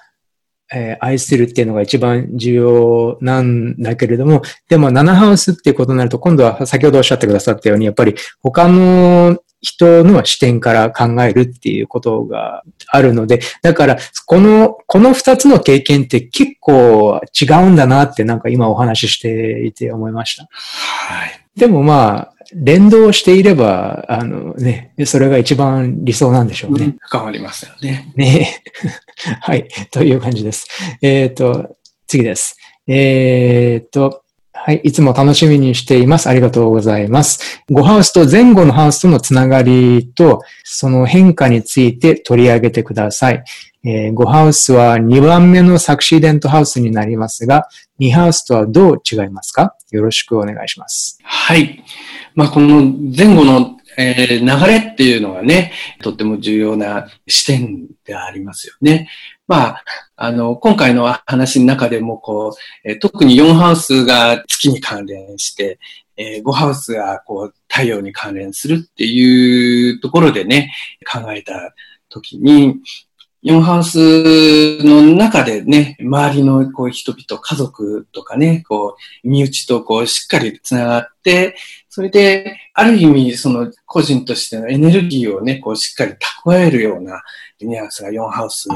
えー、愛するっていうのが一番重要なんだけれども、でも7ハウスっていうことになると、今度は先ほどおっしゃってくださったように、やっぱり他の人の視点から考えるっていうことがあるので、だから、この、この二つの経験って結構違うんだなってなんか今お話ししていて思いました。はい。でもまあ、連動していれば、あのね、それが一番理想なんでしょうね。深まりますよね。ね はい。という感じです。えっ、ー、と、次です。えっ、ー、と、はい。いつも楽しみにしています。ありがとうございます。ごハウスと前後のハウスとのつながりと、その変化について取り上げてください。えー、5ハウスは2番目のサクシーデントハウスになりますが、2ハウスとはどう違いますか？よろしくお願いします。はい。まあ、この前後のえー、流れっていうのがね、とっても重要な視点でありますよね。まあ、あの、今回の話の中でも、こう、えー、特に4ハウスが月に関連して、えー、5ハウスがこう太陽に関連するっていうところでね、考えたときに、4ハウスの中でね、周りのこう人々、家族とかね、こう、身内とこうしっかり繋がって、それで、ある意味、その個人としてのエネルギーをね、こうしっかり蓄えるようなニュアンスが4ハウス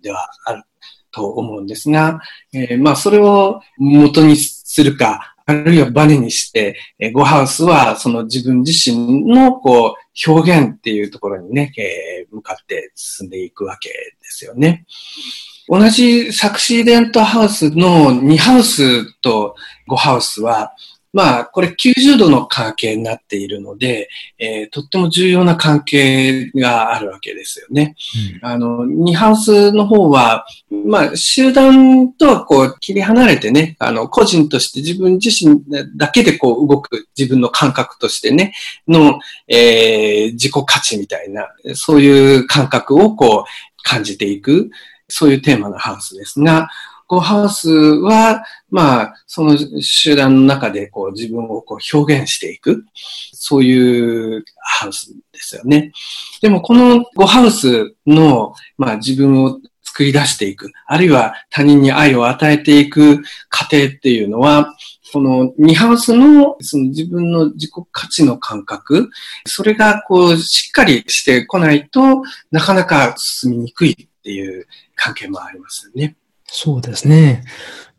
ではあると思うんですが、えー、まあそれを元にするか、あるいはバネにして、えゴハウスはその自分自身のこう表現っていうところにね、えー、向かって進んでいくわけですよね。同じサクシーデントハウスの2ハウスと5ハウスは、まあ、これ90度の関係になっているので、えー、とっても重要な関係があるわけですよね。うん、あの、ニハウスの方は、まあ、集団とはこう切り離れてね、あの、個人として自分自身だけでこう動く自分の感覚としてね、の、えー、自己価値みたいな、そういう感覚をこう感じていく、そういうテーマのハウスですが、こうハウスは、まあ、その集団の中でこう自分をこう表現していく、そういうハウスですよね。でもこの5ハウスの、まあ自分を作り出していく、あるいは他人に愛を与えていく過程っていうのは、この2ハウスのその自分の自己価値の感覚、それがこうしっかりしてこないとなかなか進みにくいっていう関係もありますよね。そうですね。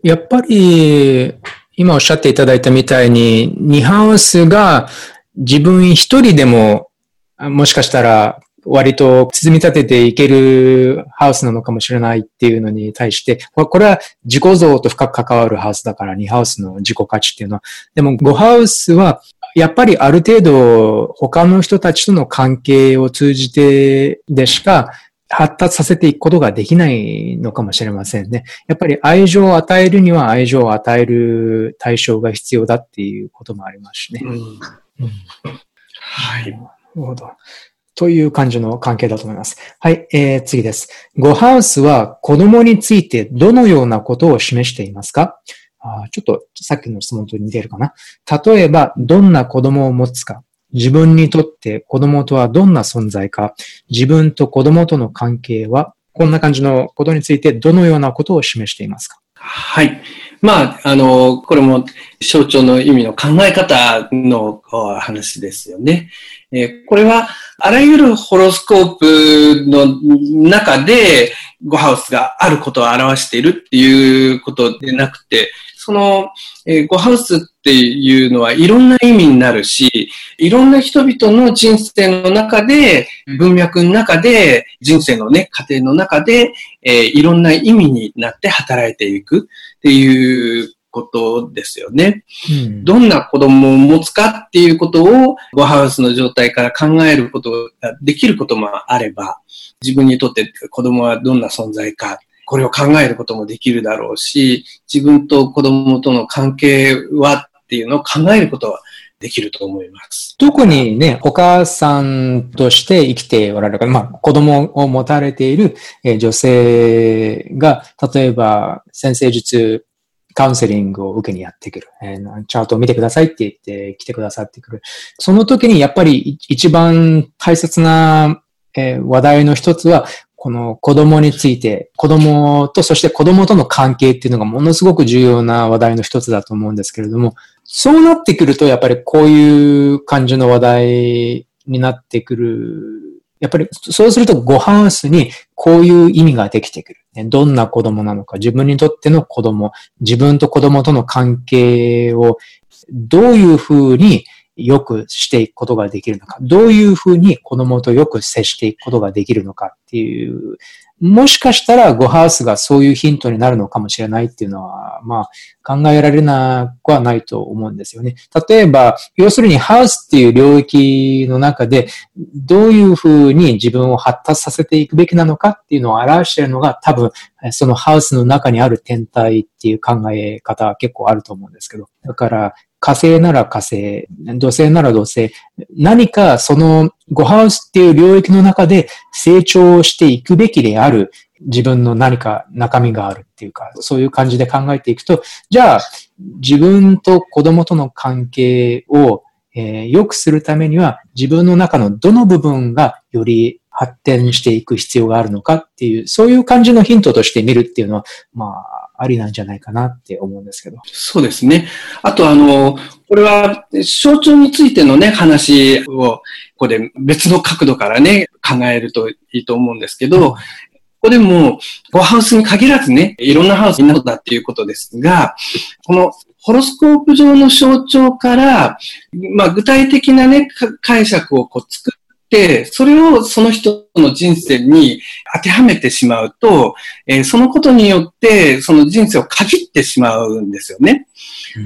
やっぱり、今おっしゃっていただいたみたいに、ニハウスが自分一人でも、もしかしたら割と積み立てていけるハウスなのかもしれないっていうのに対して、これは自己像と深く関わるハウスだから、2ハウスの自己価値っていうのは。でも5ハウスは、やっぱりある程度他の人たちとの関係を通じてでしか発達させていくことができないのかもしれませんね。やっぱり愛情を与えるには愛情を与える対象が必要だっていうこともありますしね。うんうん、はい。なるほど。という感じの関係だと思います。はい、えー、次です。ゴハウスは子供についてどのようなことを示していますか？あちょっとさっきの質問と似てるかな。例えば、どんな子供を持つか、自分にとって子供とはどんな存在か、自分と子供との関係は、こんな感じのことについてどのようなことを示していますか？はい。まあ、あの、これも象徴の意味の考え方の話ですよね。えこれは、あらゆるホロスコープの中で、ゴハウスがあることを表しているっていうことでなくて、その、えー、ゴハウスっていうのはいろんな意味になるし、いろんな人々の人生の中で、文脈の中で、人生のね、過程の中で、えー、いろんな意味になって働いていくっていうことですよね。うん、どんな子供を持つかっていうことを、ゴハウスの状態から考えることができることもあれば、自分にとって子供はどんな存在か、これを考えることもできるだろうし、自分と子供との関係はっていうのを考えることはできると思います。特にね、お母さんとして生きておられるまあ、子供を持たれている女性が、例えば先生術カウンセリングを受けにやってくる。えー、チャートを見てくださいって言って来てくださってくる。その時にやっぱり一番大切な、えー、話題の一つは、この子供について、子供と、そして子供との関係っていうのがものすごく重要な話題の一つだと思うんですけれども、そうなってくると、やっぱりこういう感じの話題になってくるやっぱりそうするとごハウスにこういう意味ができてくる。どんな子供なのか、自分にとっての子供、自分と子供との関係をどういうふうによくしていくことができるのか、どういうふうに子供とよく接していくことができるのかっていう、もしかしたらゴハウスがそういうヒントになるのかもしれないっていうのは、まあ考えられなくはないと思うんですよね。例えば、要するにハウスっていう領域の中で、どういうふうに自分を発達させていくべきなのかっていうのを表しているのが多分、そのハウスの中にある天体っていう考え方は結構あると思うんですけど。だから、火星なら火星、土星なら土星、何かそのゴハウスっていう領域の中で成長していくべきである。自分の何か中身があるっていうか、そういう感じで考えていくと、じゃあ自分と子供との関係を、えー、良くするためには自分の中のどの部分がより発展していく必要があるのかっていう、そういう感じのヒントとして見るっていうのは、まあ、りなんじゃないかなって思うんですけど。そうですね。あとあの、これは象徴についてのね、話を、ここで別の角度からね、考えるといいと思うんですけど、ここでも、ゴハウスに限らずね、いろんなハウスになったっていうことですが、このホロスコープ上の象徴から、まあ、具体的なね、解釈をこう作っ、それをその人の人生に当てはめてしまうと、えー、そのことによって、その人生を限ってしまうんですよね。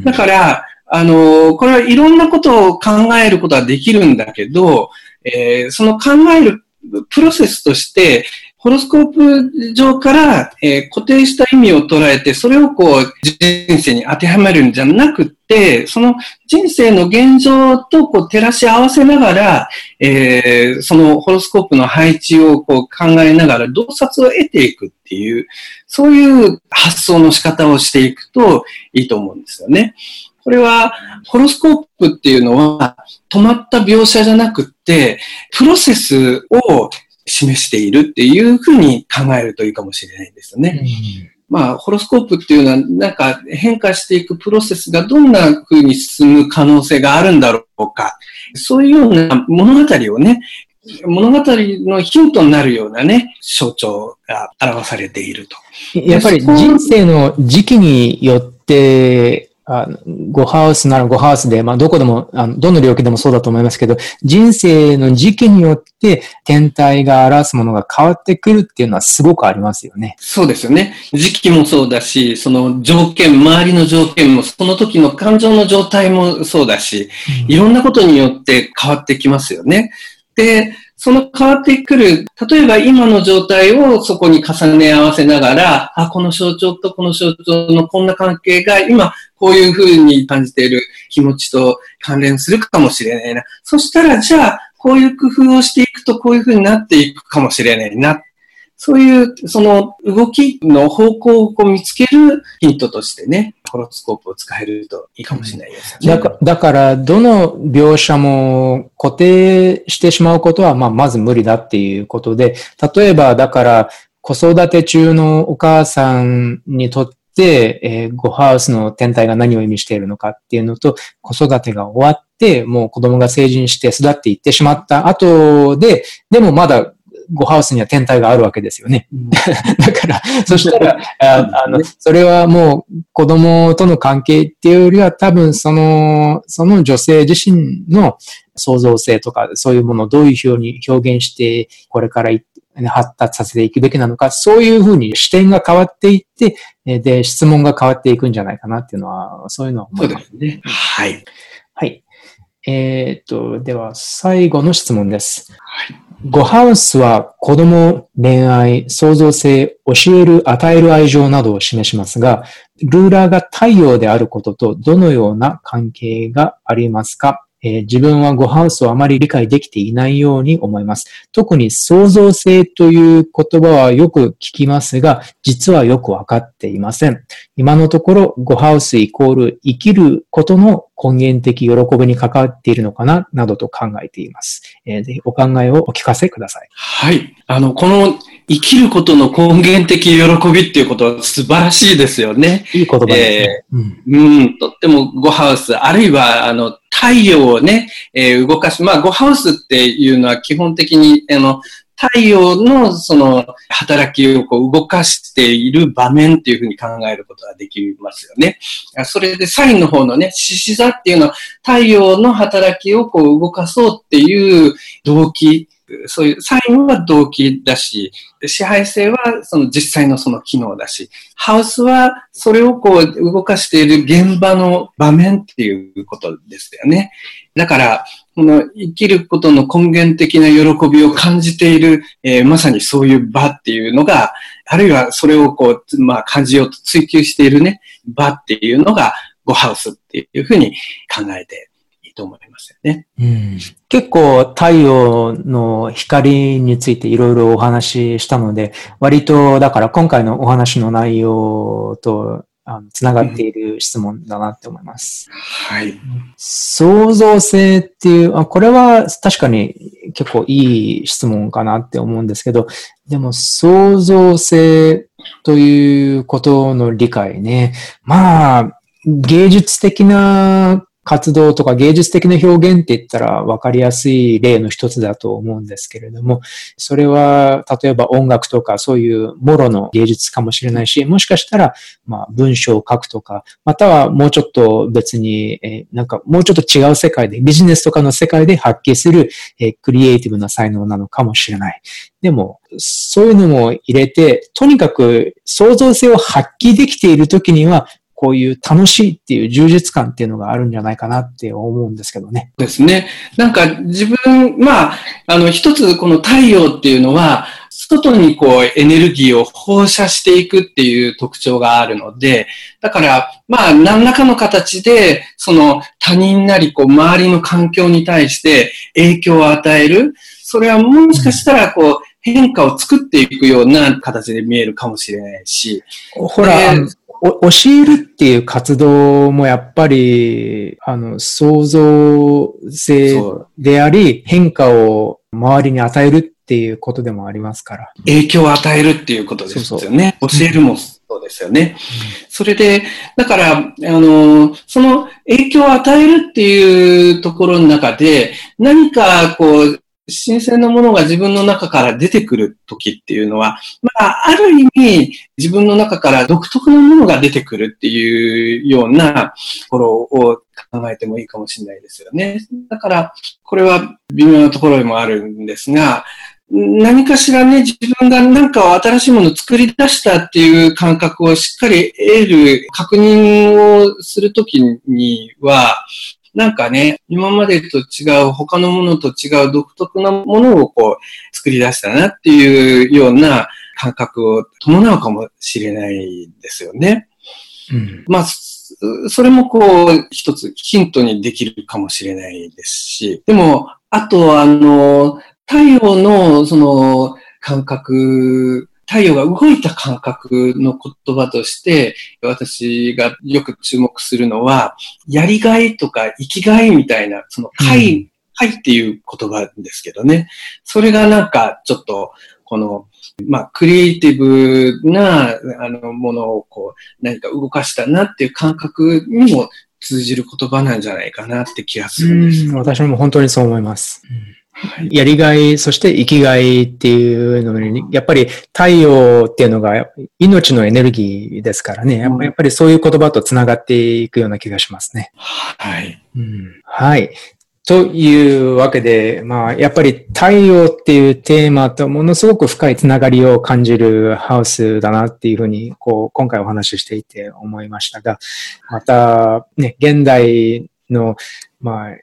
だから、あのー、これはいろんなことを考えることはできるんだけど、えー、その考えるプロセスとして、ホロスコープ上から、えー、固定した意味を捉えて、それをこう、人生に当てはめるんじゃなくて、その人生の現状とこう照らし合わせながら、えー、そのホロスコープの配置をこう考えながら洞察を得ていくっていう、そういう発想の仕方をしていくといいと思うんですよね。これは、ホロスコープっていうのは、止まった描写じゃなくって、プロセスを示しているっていうふうに考えるといいかもしれないんですよね。うんまあ、ホロスコープっていうのは、なんか変化していくプロセスがどんな風に進む可能性があるんだろうか。そういうような物語をね、物語のヒントになるようなね、象徴が表されていると。やっぱり人生の時期によってあゴハウスならゴハウスで、まあ、どこでも、あのどの領域でもそうだと思いますけど、人生の時期によって天体が表すものが変わってくるっていうのはすごくありますよね。そうですよね。時期もそうだし、その条件、周りの条件も、その時の感情の状態もそうだし、いろんなことによって変わってきますよね。で、その変わってくる、例えば今の状態をそこに重ね合わせながら、あ、この象徴とこの象徴のこんな関係が今こういうふうに感じている気持ちと関連するかもしれないな。そしたら、じゃあ、こういう工夫をしていくとこういうふうになっていくかもしれないな。そういう、その動きの方向を見つけるヒントとしてね、ホロスコープを使えるといいかもしれないですね。だかだから、どの描写も固定してしまうことは、まあ、まず無理だっていうことで、例えば、だから、子育て中のお母さんにとっ、えー、ゴハウスの天体が何を意味しているのかっていうのと、子育てが終わって、もう子供が成人して育っていってしまった後で、でもまだ5ハウスには天体があるわけですよね。だから、そしたら、ああの、それはもう子供との関係っていうよりは多分その、その女性自身の創造性とか、そういうものをどういうふうに表現して、これから発達させていくべきなのか、そういうふうに視点が変わっていって、で、質問が変わっていくんじゃないかなっていうのは、そういうのは思いますね。はい。はい。えー、っと、では最後の質問です。はい。ゴハウスは子供、恋愛、創造性、教える、与える愛情などを示しますが、ルーラーが太陽であることとどのような関係がありますか？えー、自分はゴハウスをあまり理解できていないように思います。特に創造性という言葉はよく聞きますが、実はよくわかっていません。今のところ、ゴハウスイコール生きることの根源的喜びに関わっているのかな、などと考えています。えー、ぜひお考えをお聞かせください。はい。あの、この生きることの根源的喜びっていうことは素晴らしいですよね。いい言葉ですね。えー、うん、うん、とってもゴハウス、あるいは、あの、太陽をね、えー、動かす。まあ、ゴハウスっていうのは基本的に、あの、太陽のその働きをこう動かしている場面っていうふうに考えることができますよね。それでサインの方のね、獅子座っていうのは太陽の働きをこう動かそうっていう動機そういうサインは動機だし、支配性はその実際のその機能だし、ハウスはそれをこう動かしている現場の場面っていうことですよね。だから、この生きることの根源的な喜びを感じている、えー、まさにそういう場っていうのが、あるいはそれをこう、まあ感じようと追求しているね、場っていうのが、ゴハウスっていうふうに考えてと思いますよね。うん、結構太陽の光についていろいろお話ししたので、割とだから今回のお話の内容とあのつながっている質問だなって思います。はい。創造性っていうあ、これは確かに結構いい質問かなって思うんですけど、でも創造性ということの理解ね。まあ、芸術的な活動とか芸術的な表現って言ったら分かりやすい例の一つだと思うんですけれども、それは例えば音楽とかそういうもろの芸術かもしれないし、もしかしたらまあ文章を書くとか、またはもうちょっと別に、えなんかもうちょっと違う世界で、ビジネスとかの世界で発揮する、えクリエイティブな才能なのかもしれない。でも、そういうのも入れて、とにかく創造性を発揮できているときには、こういう楽しいっていう充実感っていうのがあるんじゃないかなって思うんですけどね。ですね。なんか自分、まあ、あの、一つこの太陽っていうのは、外にこうエネルギーを放射していくっていう特徴があるので、だから、まあ、何らかの形で、その他人なり、こう、周りの環境に対して影響を与える。それはもしかしたら、こう、変化を作っていくような形で見えるかもしれないし。ほら、教えるっていう活動もやっぱり、あの、創造性であり、変化を周りに与えるっていうことでもありますから。影響を与えるっていうことですよね。そうそう教えるもそうですよね。うん、それで、だから、あの、その影響を与えるっていうところの中で、何かこう、新鮮なものが自分の中から出てくる時っていうのは、まあ、ある意味、自分の中から独特なものが出てくるっていうようなところを考えてもいいかもしれないですよね。だから、これは微妙なところでもあるんですが、何かしらね、自分が何かを新しいものを作り出したっていう感覚をしっかり得る、確認をするときには、なんかね、今までと違う、他のものと違う独特なものをこう、作り出したなっていうような感覚を伴うかもしれないですよね。うん、まあ、それもこう、一つヒントにできるかもしれないですし、でも、あと、あの、太陽のその感覚太陽が動いた感覚の言葉として、私がよく注目するのは、やりがいとか生きがいみたいな、その、はい、はいっていう言葉ですけどね。それがなんか、ちょっと、この、まあ、クリエイティブな、あの、ものをこう、何か動かしたなっていう感覚にも通じる言葉なんじゃないかなって気がするんです。私も本当にそう思います。うんやりがい、そして生きがいっていうのに、やっぱり太陽っていうのが命のエネルギーですからね。やっぱりそういう言葉と繋がっていくような気がしますね。はい。うん、はい。というわけで、まあ、やっぱり太陽っていうテーマとものすごく深いつながりを感じるハウスだなっていうふうに、こう、今回お話ししていて思いましたが、また、ね、現代の、まあ、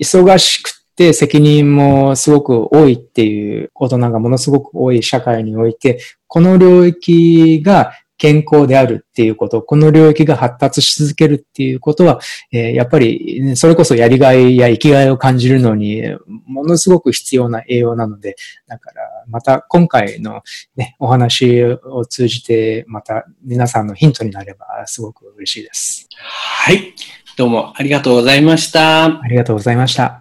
忙しくて責任もすごく多いっていう大人がものすごく多い社会において、この領域が健康であるっていうこと、この領域が発達し続けるっていうことは、えー、やっぱり、それこそやりがいや生きがいを感じるのに、ものすごく必要な栄養なので、だから、また今回のね、お話を通じて、また皆さんのヒントになればすごく嬉しいです。はい。どうもありがとうございました。ありがとうございました。